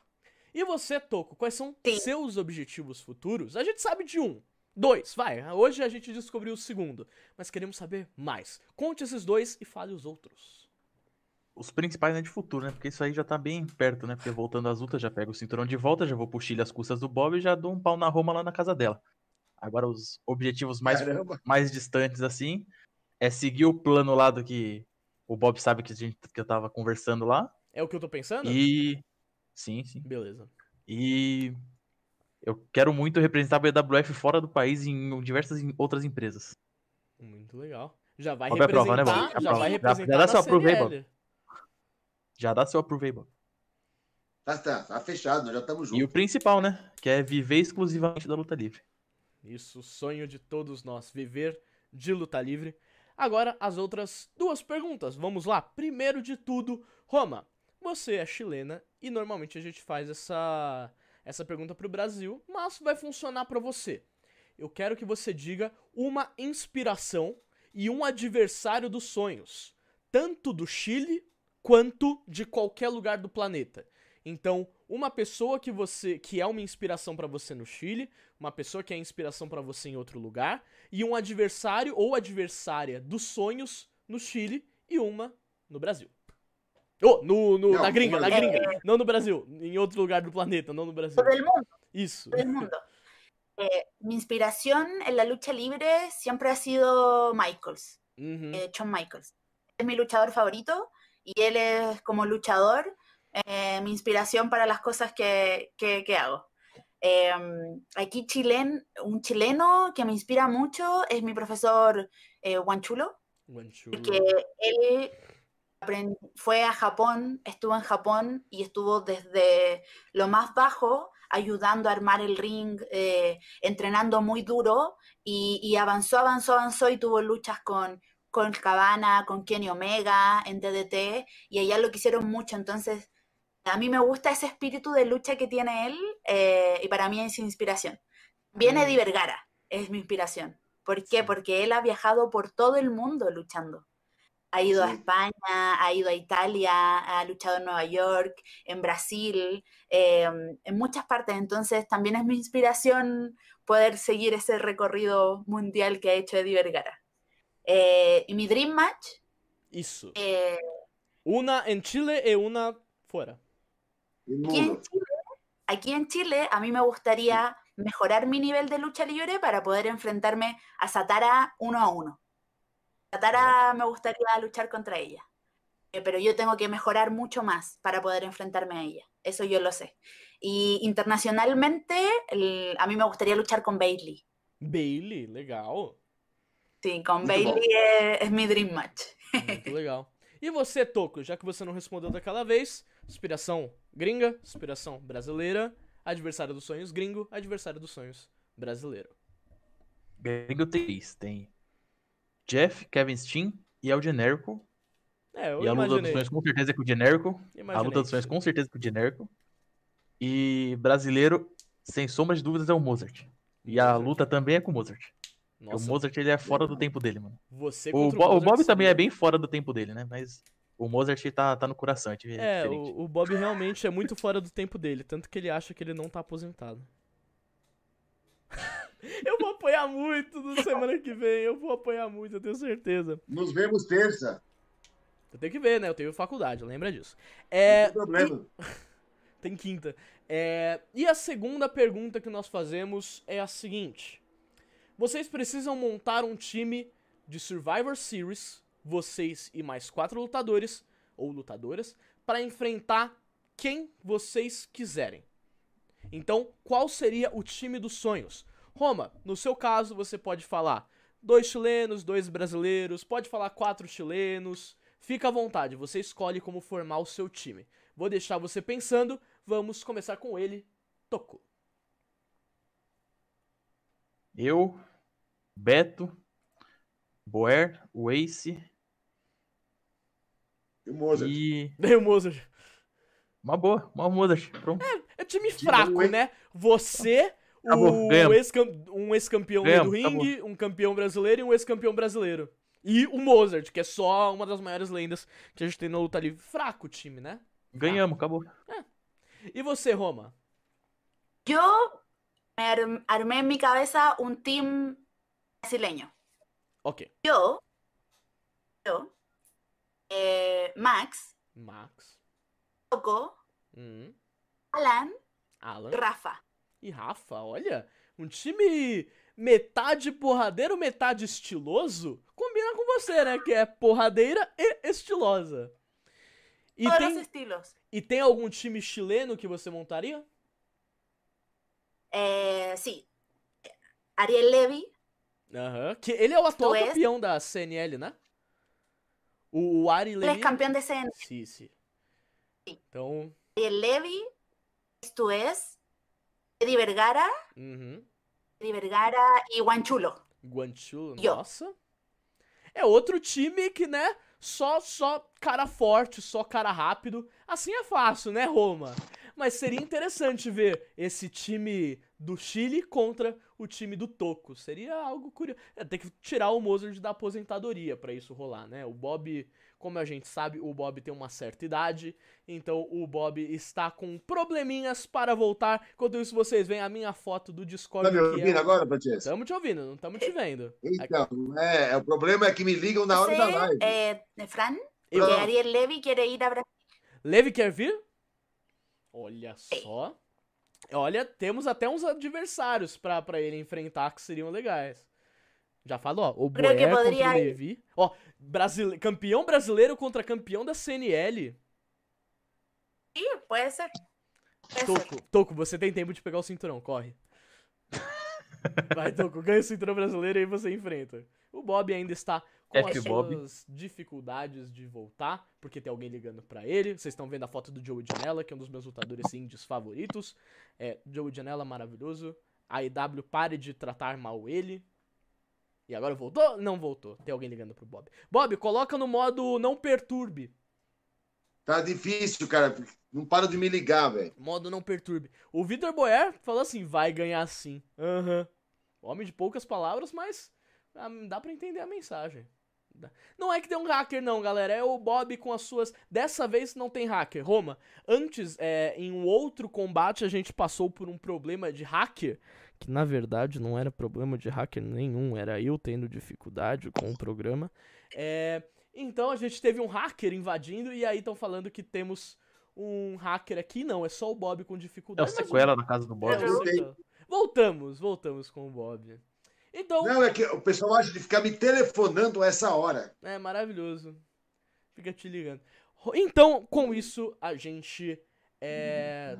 E você, Toco, quais são Sim. seus objetivos futuros? A gente sabe de um. Dois, vai. Hoje a gente descobriu o segundo. Mas queremos saber mais. Conte esses dois e fale os outros. Os principais né, de futuro, né? Porque isso aí já tá bem perto, né? Porque voltando às lutas, já pego o cinturão de volta, já vou pro Chile às custas do Bob e já dou um pau na Roma lá na casa dela. Agora, os objetivos mais, Caramba. mais distantes, assim, é seguir o plano lá do que o Bob sabe que, a gente, que eu tava conversando lá. É o que eu tô pensando? E. Sim, sim. Beleza. E. Eu quero muito representar a BWF fora do país em diversas outras empresas. Muito legal. Já vai Bob né, representar, Bob? já Aprova. vai Já- representar já dá seu approve aí, CNL. Já dá seu approve aí, Bob. Tá, tá, tá fechado, nós já estamos E o juntos. principal, né? Que é viver exclusivamente da luta livre. Isso, sonho de todos nós, viver de luta livre. Agora, as outras duas perguntas. Vamos lá. Primeiro de tudo, Roma, você é chilena e normalmente a gente faz essa, essa pergunta pro Brasil, mas vai funcionar pra você. Eu quero que você diga uma inspiração e um adversário dos sonhos, tanto do Chile quanto de qualquer lugar do planeta. Então, uma pessoa que você que é uma inspiração pra você no Chile, uma pessoa que é inspiração pra você em outro lugar e um adversário ou adversária dos sonhos no Chile e uma no Brasil. Oh, no, no- Não, na gringa, no na gringa. Não no Brasil, em outro lugar do planeta, não no Brasil. Todo el mundo, Isso. todo el mundo. Eh, mi inspiración en la lucha libre siempre ha sido Michaels, Uhum. eh, Shawn Michaels. Es mi luchador favorito y él es como luchador eh, mi inspiración para las cosas que, que- que hago. Eh, aquí chilen, un chileno que me inspira mucho es mi profesor eh, Guanchulo. Guanchulo. que él fue a Japón, estuvo en Japón y estuvo desde lo más bajo ayudando a armar el ring, eh, entrenando muy duro y, y avanzó, avanzó, avanzó y tuvo luchas con, con Cabana, con Kenny Omega en DDT y allá lo quisieron mucho, entonces a mí me gusta ese espíritu de lucha que tiene él eh, y para mí es inspiración. Viene Eddie Vergara, es mi inspiración. ¿Por qué? Porque él ha viajado por todo el mundo luchando. Ha ido a. España, ha ido a Italia, ha luchado en Nueva York, en Brasil, eh, en muchas partes. Entonces también es mi inspiración poder seguir ese recorrido mundial que ha hecho Eddie Vergara. Eh, y mi Dream Match, Isso. eh, Una en Chile e una fora. aquí en Chile, aquí en Chile a mí me gustaría mejorar mi nivel de lucha libre para poder enfrentarme a Satara uno a uno. Satara me gustaría luchar contra ella, Eh, pero yo tengo que mejorar mucho más para poder enfrentarme a ella. Eso yo lo sé. Y internacionalmente, el- a mí me gustaría luchar con Bailey. Bailey, legal. Sí, con Muito Bailey es, es mi dream match. Muito [LAUGHS] legal. E você, Toco, já que você não respondeu daquela vez, inspiração gringa, inspiração brasileira, adversário dos sonhos gringo, adversário dos sonhos brasileiro. Gringo tem. Tem Jeff, Kevin Steen e é o genérico. É, eu E a luta dos sonhos com certeza é com o genérico. A imaginei luta dos sonhos sim. com certeza é com o genérico. E brasileiro, sem sombra de dúvidas, é o Mozart. E a luta também é com o Mozart. Nossa, o Mozart ele é fora do tempo dele, mano. você O, Bo- o Mozart Bob também é bem fora do tempo dele, né? Mas o Mozart tá, tá no coração, é É, o, o Bob realmente é muito fora do tempo dele, tanto que ele acha que ele não tá aposentado. Eu vou apoiar muito na semana que vem, eu vou apoiar muito, eu tenho certeza. Nos vemos terça. Eu tenho que ver, né? Eu tenho faculdade, lembra disso. Não É, tem problema. [LAUGHS] tem quinta. É, e a segunda pergunta que nós fazemos é a seguinte: Vocês precisam montar um time de Survivor Series, vocês e mais quatro lutadores ou lutadoras, para enfrentar quem vocês quiserem. Então, qual seria o time dos sonhos? Roma, no seu caso, você pode falar dois chilenos, dois brasileiros, pode falar quatro chilenos. Fica à vontade, você escolhe como formar o seu time. Vou deixar você pensando. Vamos começar com ele, Toco. Eu, Beto, Boer, o Ace E o Mozart. e. Veio o Mozart. Uma boa, uma Mozart. Pronto. É time Que fraco, né? Você, Acabou, ex-cam- um ex-campeão do ringue, um campeão brasileiro e um ex-campeão brasileiro. E o Mozart, que é só uma das maiores lendas que a gente tem na luta livre. Fraco o time, né? Ganhamos, acabou. E você, Roma? Yo me arm- armé en mi cabeza un team brasileño. Ok. Yo, yo, eh, Max, Max, Coco, hum, Alan, Alan Rafa. E Rafa. Olha, um time metade porradeiro, metade estiloso. Combina com você, né? Que é porradeira e estilosa. E Todos tem, los estilos. e tem algum time chileno que você montaria? Eh, sí. Ariel Levy, Aham. Que ele é o atual Tu és? campeão da CNL, né? O, o Ari Levy. es campeón de CN. Sim, sim. Sí. Então. Ariel Levy, esto es Eddie Vergara, Uhum. Eddie Vergara y Guanchulo. Guanchulo, nossa. É outro time que, né? Só, só cara forte, só cara rápido. Assim é fácil, né, Roma? Mas seria interessante ver esse time do Chile contra o time do Toco. Seria algo curioso. É, tem que tirar o Mozart da aposentadoria pra isso rolar, né? O Bob, como a gente sabe, o Bob tem uma certa idade. Então o Bob está com probleminhas para voltar. Enquanto isso, vocês veem a minha foto do Discord. Tá me que ouvindo é... agora, Francesco? Estamos te ouvindo, não estamos te vendo. Então, é, o problema é que me ligam na hora da Sé, live. eh, Fran, Eu- que Ariel Levy quiere ir a Brasil. Levi quer vir? Olha só. Olha, temos até uns adversários pra, pra ele enfrentar que seriam legais. Já falou, ó. O contra o. Levi. Ó, brasile... campeão brasileiro contra campeão da CNL. Sí, puede ser. Toco, Toco, você tem tempo de pegar o cinturão, corre. [LAUGHS] Vai, Toco, ganha o cinturão brasileiro e aí você enfrenta. O Bob ainda está com F as Bob. suas dificuldades de voltar, porque tem alguém ligando pra ele. Vocês estão vendo a foto do Joe Janela, que é um dos meus lutadores indies favoritos. É, Joe Janela maravilhoso. A IW pare de tratar mal ele. E agora voltou? Não voltou. Tem alguém ligando pro Bob. Bob, coloca no modo não perturbe. Tá difícil, cara. Não para de me ligar, velho. Modo não perturbe. O Vitor Boer falou assim: vai ganhar sim. Aham. Homem de poucas palavras, mas ah, dá pra entender a mensagem. Não é que tem um hacker, não, galera. É o Bob com as suas. Dessa vez não tem hacker. Roma, antes, é, em um outro combate, a gente passou por um problema de hacker. Que na verdade não era problema de hacker nenhum. Era eu tendo dificuldade com o programa. É, então a gente teve um hacker invadindo. E aí estão falando que temos um hacker aqui. Não, é só o Bob com É o dificuldade. mas sequela na casa do Bob. é, sequela. Voltamos, voltamos com o Bob. Então, Não, é que o pessoal acha de ficar me telefonando a essa hora. é maravilhoso. Fica te ligando. Então, com isso, a gente é,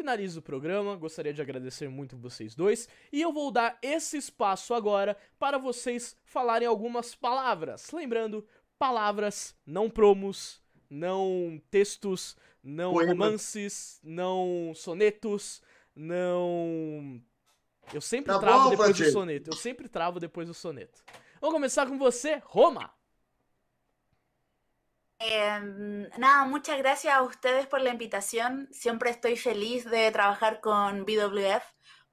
finaliza o programa. Gostaria de agradecer muito vocês dois. E eu vou dar esse espaço agora para vocês falarem algumas palavras. Lembrando, palavras, não promos, não textos, não Poemas. romances, não sonetos, não. Eu sempre Tá travo bom, depois do soneto. Eu sempre travo depois do soneto. Vamos começar com você, Roma. Em, nada, muchas gracias a ustedes por la invitación. Siempre estoy feliz de trabajar con BWF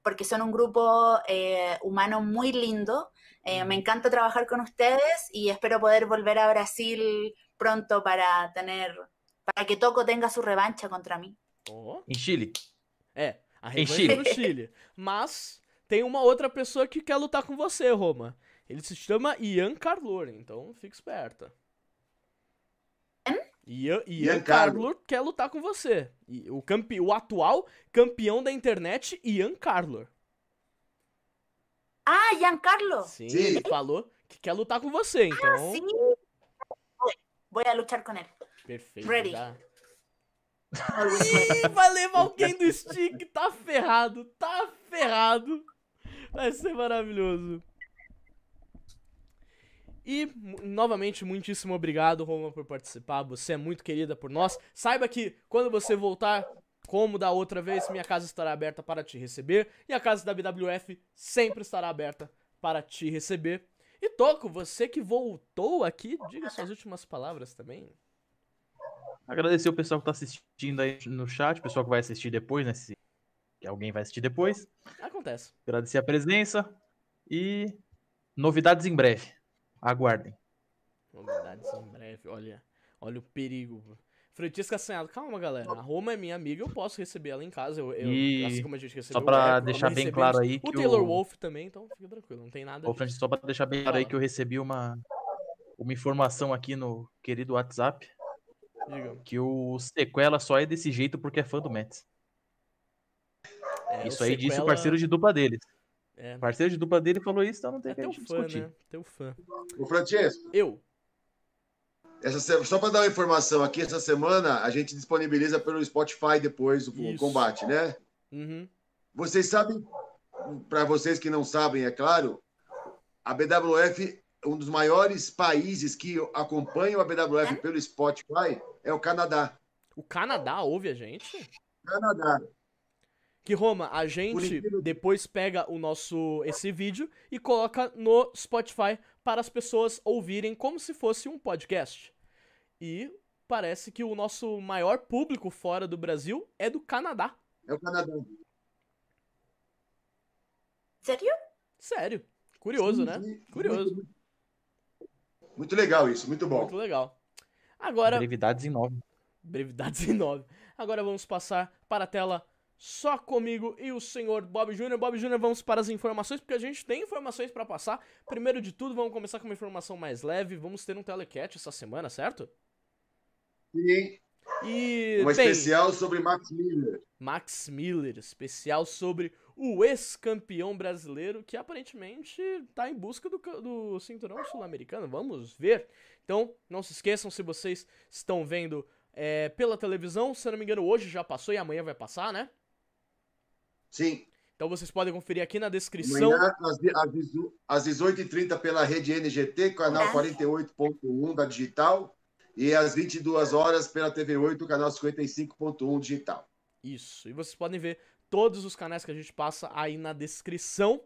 porque son un grupo eh, humano muy lindo. Eh, me encanta trabajar con ustedes y espero poder volver a Brasil pronto para tener, para que Toco tenga su revancha contra mí. Ó. Em Chile. É, a Em revanche Chile. no Chile. Mas tem uma outra pessoa que quer lutar com você, Roma. Ele se chama Ian Carlor, então fica esperta. Ian, Ian, Ian Carlor quer lutar com você. E o, campe... o atual campeão da internet, Ian Carlor. Ah, Giancarlo. Sim, Sim. ele falou que quer lutar com você, então. Ah, sí. Voy, voy a luchar con él. Perfeito. Ready. já. Ih, vai levar alguém do stick, tá ferrado, tá ferrado. Vai ser maravilhoso. E, novamente, muitíssimo obrigado, Roma, por participar. Você é muito querida por nós. Saiba que, quando você voltar, como da outra vez, minha casa estará aberta para te receber. E a casa da BWF sempre estará aberta para te receber. E, Toco, você que voltou aqui, diga suas últimas palavras também. Agradecer o pessoal que tá assistindo aí no chat, o pessoal que vai assistir depois, né? Se que alguém vai assistir depois. Acontece. Agradecer a presença e novidades em breve. Aguardem. Novidades em breve, olha. Olha o perigo. Francesca Assanhado, calma galera. A Roma é minha amiga, eu posso receber ela em casa. Eu, eu- E assim como a gente recebeu Só pra deixar bem claro aí O que Taylor o- Wolf também, então fica tranquilo, não tem nada Ô, disso. Francis, só pra deixar bem claro aí que eu recebi uma, uma informação aqui no querido WhatsApp Diga. que o sequela só é desse jeito porque é fã do Mets. É, Isso aí disse o sequela- parceiro de dupla deles. É, O parceiro de dupla dele falou isso, então não tem é que a teu gente fã, discutir. né? Teu fã. O Francesco, Eu. Essa Só para dar uma informação aqui, essa semana a gente disponibiliza pelo Spotify depois o Isso. combate, né? Uhum. Vocês sabem, para vocês que não sabem, é claro, a BWF, um dos maiores países que acompanham a BWF pelo Spotify é o Canadá. O Canadá ouve a gente? Canadá. Que Roma, a gente depois pega o nosso esse vídeo e coloca no Spotify para as pessoas ouvirem como se fosse um podcast. E parece que o nosso maior público fora do Brasil é do Canadá. É o Canadá. ¿Serio? Sério. Curioso, né? Sim, Curioso. Muito, muito legal isso, muito bom. Muito legal. Agora, Brevidades em 9. brevidades em 9. Agora vamos passar para a tela só comigo e o senhor Bob Jr. Bob Jr., vamos para as informações, porque a gente tem informações para passar. Primeiro de tudo, vamos começar com uma informação mais leve. Vamos ter um telecat essa semana, certo? E E, uma bem, especial sobre Max Miller. Max Miller, especial sobre o ex-campeão brasileiro que aparentemente tá em busca do, do cinturão sul-americano. Vamos ver. Então, não se esqueçam, se vocês estão vendo é, pela televisão, se eu não me engano, hoje já passou e amanhã vai passar, né? Sim. Então vocês podem conferir aqui na descrição. Amanhã, às, de- às dezo- às 18h30 pela rede NGT, canal Ah. 48.1 da Digital. E às 22 horas pela TV8, canal 55.1 Digital. Isso. E vocês podem ver todos os canais que a gente passa aí na descrição.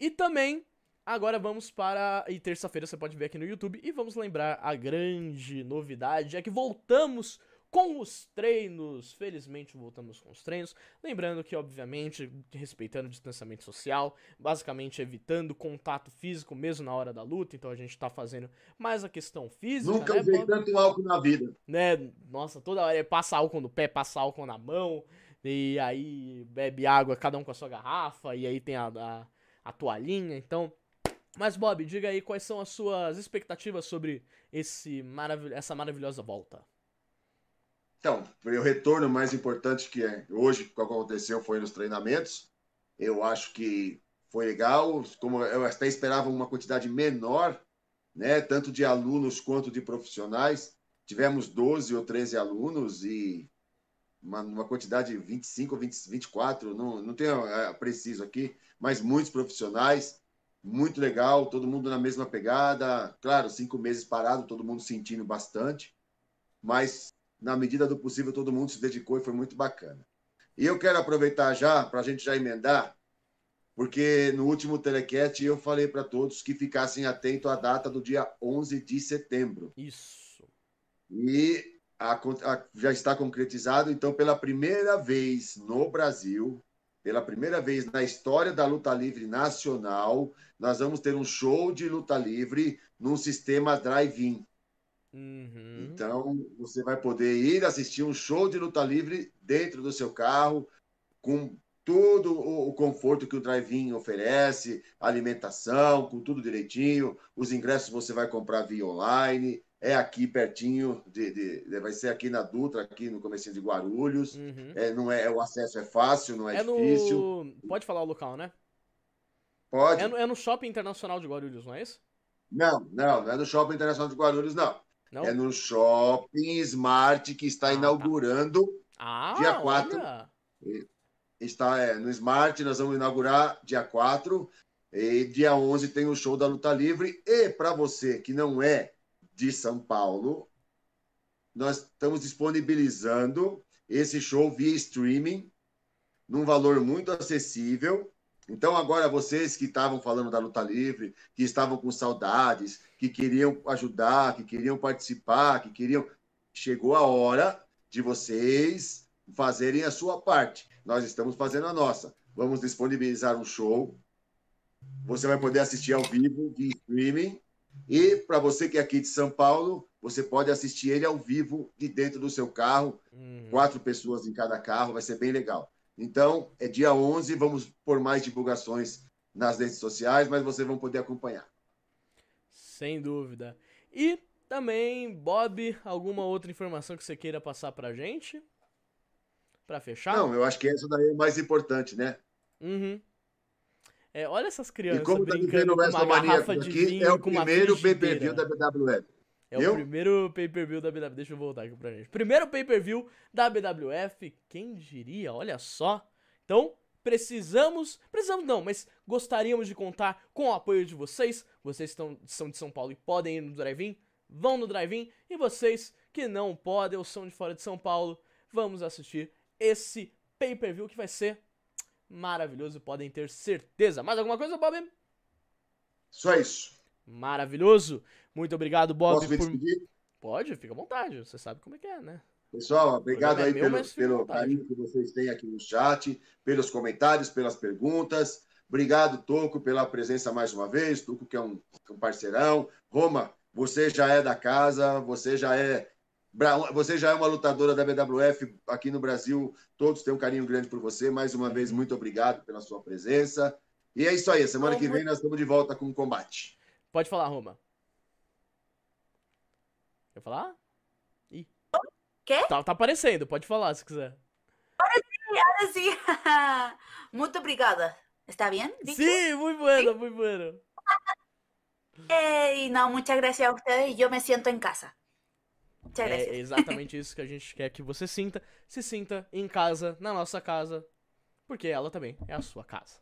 E também, agora vamos para. E terça-feira você pode ver aqui no YouTube. E vamos lembrar a grande novidade: é que voltamos com os treinos. Felizmente voltamos com os treinos. Lembrando que, obviamente, respeitando o distanciamento social, basicamente evitando contato físico mesmo na hora da luta. Então a gente tá fazendo mais a questão física. Nunca né, usei tanto álcool na vida. né? Nossa, toda hora é passa álcool no pé, passa álcool na mão, e aí bebe água, cada um com a sua garrafa, e aí tem a, a, a toalhinha, então. Mas, Bob, diga aí quais são as suas expectativas sobre esse maravil essa maravilhosa volta. Então, o retorno mais importante que é hoje que aconteceu foi nos treinamentos. Eu acho que foi legal, como eu até esperava uma quantidade menor, né, tanto de alunos quanto de profissionais. Tivemos 12 ou 13 alunos e uma, uma quantidade de 25 ou 20, 24, não, não tenho é, preciso aqui, mas muitos profissionais. Muito legal, todo mundo na mesma pegada. Claro, cinco meses parado, todo mundo sentindo bastante, mas na medida do possível, todo mundo se dedicou e foi muito bacana. E eu quero aproveitar já, para a gente já emendar, porque no último telecast eu falei para todos que ficassem atentos à data do dia 11 de setembro. Isso. E a- a- já está concretizado, então, pela primeira vez no Brasil, pela primeira vez na história da luta livre nacional, nós vamos ter um show de luta livre num sistema drive-in. Uhum. Então, você vai poder ir assistir um show de luta livre dentro do seu carro, com todo o conforto que o drive-in oferece, alimentação, com tudo direitinho. Os ingressos você vai comprar via online. É aqui pertinho, de, de- de- vai ser aqui na Dutra, aqui no comecinho de Guarulhos. Uhum. É, não é, o acesso é fácil, não é, É difícil. no. Pode falar o local, né? Pode. É no, é no Shopping Internacional de Guarulhos, não é isso? Não, não, não é no Shopping Internacional de Guarulhos, não. Não? É no Shopping Smart que está Ah, tá. inaugurando Ah, dia quatro. olha. está é, no Smart, nós vamos inaugurar dia 4 e dia 11 tem o show da Luta Livre e para você que não é de São Paulo, nós estamos disponibilizando esse show via streaming num valor muito acessível. Então agora vocês que estavam falando da Luta Livre, que estavam com saudades, que queriam ajudar, que queriam participar, que queriam chegou a hora de vocês fazerem a sua parte. Nós estamos fazendo a nossa. Vamos disponibilizar um show. Você vai poder assistir ao vivo de streaming. E para você que é aqui de São Paulo, você pode assistir ele ao vivo de dentro do seu carro. Uhum. Quatro pessoas em cada carro, vai ser bem legal. Então, é dia 11, vamos por mais divulgações nas redes sociais, mas vocês vão poder acompanhar. Sem dúvida. E também, Bob, alguma outra informação que você queira passar pra gente? Pra fechar? Não, eu acho que essa daí é o mais importante, né? Uhum. É, olha essas crianças E como tá brincando o com uma garrafa de aqui, vinho é o primeiro pay-per-view da WWE. É o Eu? primeiro pay-per-view da BWF. Deixa eu voltar aqui pra gente. Primeiro pay-per-view da BWF. Quem diria? Olha só. Então, precisamos. Precisamos não, mas gostaríamos de contar com o apoio de vocês. Vocês estão, são de São Paulo e podem ir no drive-in. Vão no drive-in. E vocês que não podem ou são de fora de São Paulo, vamos assistir esse pay-per-view que vai ser maravilhoso. Podem ter certeza. Mais alguma coisa, Bob? Só isso. Maravilhoso. Muito obrigado, Bob. Posso me por- despedir? Pode, fica à vontade. Você sabe como é que é, né? Pessoal, obrigado é aí meu, pelo, pelo carinho que vocês têm aqui no chat, pelos comentários, pelas perguntas. Obrigado, Toco, pela presença mais uma vez. Toco, que é um, um parceirão. Roma, você já é da casa, você já é. Você já é uma lutadora da BWF aqui no Brasil. Todos têm um carinho grande por você. Mais uma vez, muito obrigado pela sua presença. E é isso aí. Semana que vem nós estamos de volta com o combate. Pode falar, Roma. Quer falar? Ih. Quê? Tá, tá aparecendo, pode falar se quiser. Ahora sí. [LAUGHS] Muito obrigada. ¿Está bien? dicho? Sim, muito bueno, muito bueno. Eh, y no, muchas gracias a ustedes. Yo me siento en casa. Muchas É gracias. exatamente [LAUGHS] isso que a gente quer que você sinta. Se sinta em casa, na nossa casa, porque ela também é a sua casa.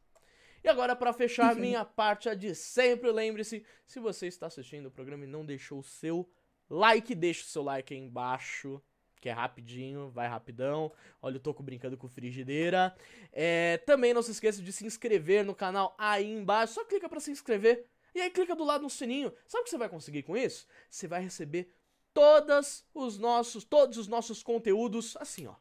E agora, pra fechar minha parte a de sempre, lembre-se, se você está assistindo o programa e não deixou o seu like, deixa o seu like aí embaixo, que é rapidinho, vai rapidão. Olha o Toco brincando com frigideira. É, também não se esqueça de se inscrever no canal aí embaixo, só clica pra se inscrever. E aí clica do lado no sininho. Sabe o que você vai conseguir com isso? Você vai receber todos os nossos, todos os nossos conteúdos assim, ó.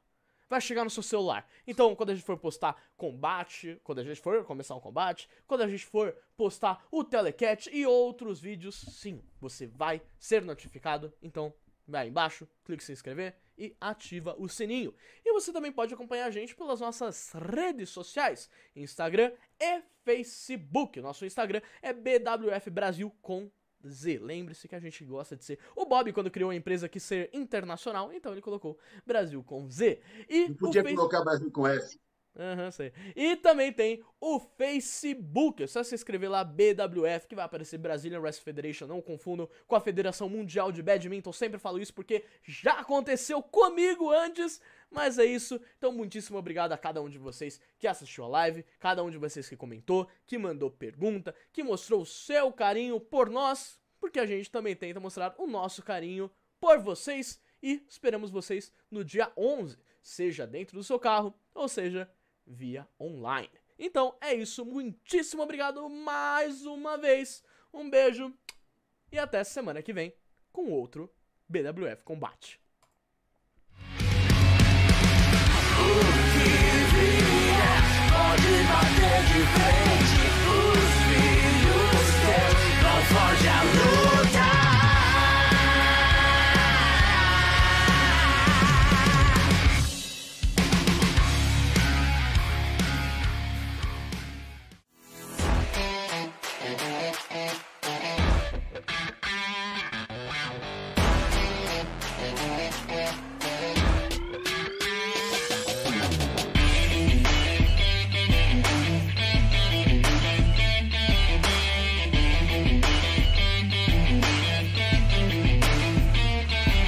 Vai chegar no seu celular. Então, quando a gente for postar combate, quando a gente for começar um combate, quando a gente for postar o telecat e outros vídeos, sim, você vai ser notificado. Então, vai embaixo, clique em se inscrever e ativa o sininho. E você também pode acompanhar a gente pelas nossas redes sociais, Instagram e Facebook. Nosso Instagram é BWF Brasil com Z. Lembre-se que a gente gosta de ser. O Bob, quando criou a empresa, quis ser internacional, então ele colocou Brasil com Z. E Não podia o Face- colocar Brasil com S. Aham, sei. E também tem o Facebook. É só se inscrever lá, BWF, que vai aparecer Brazilian Wrestling Federation. Não confundam com a Federação Mundial de Badminton. Sempre falo isso porque já aconteceu comigo antes. Mas é isso. Então, muitíssimo obrigado a cada um de vocês que assistiu a live, cada um de vocês que comentou, que mandou pergunta, que mostrou o seu carinho por nós, porque a gente também tenta mostrar o nosso carinho por vocês. E esperamos vocês no dia 11, seja dentro do seu carro, ou seja via online. Então é isso, muitíssimo obrigado mais uma vez. Um beijo e até semana que vem com outro BWF Combate. Pode bater de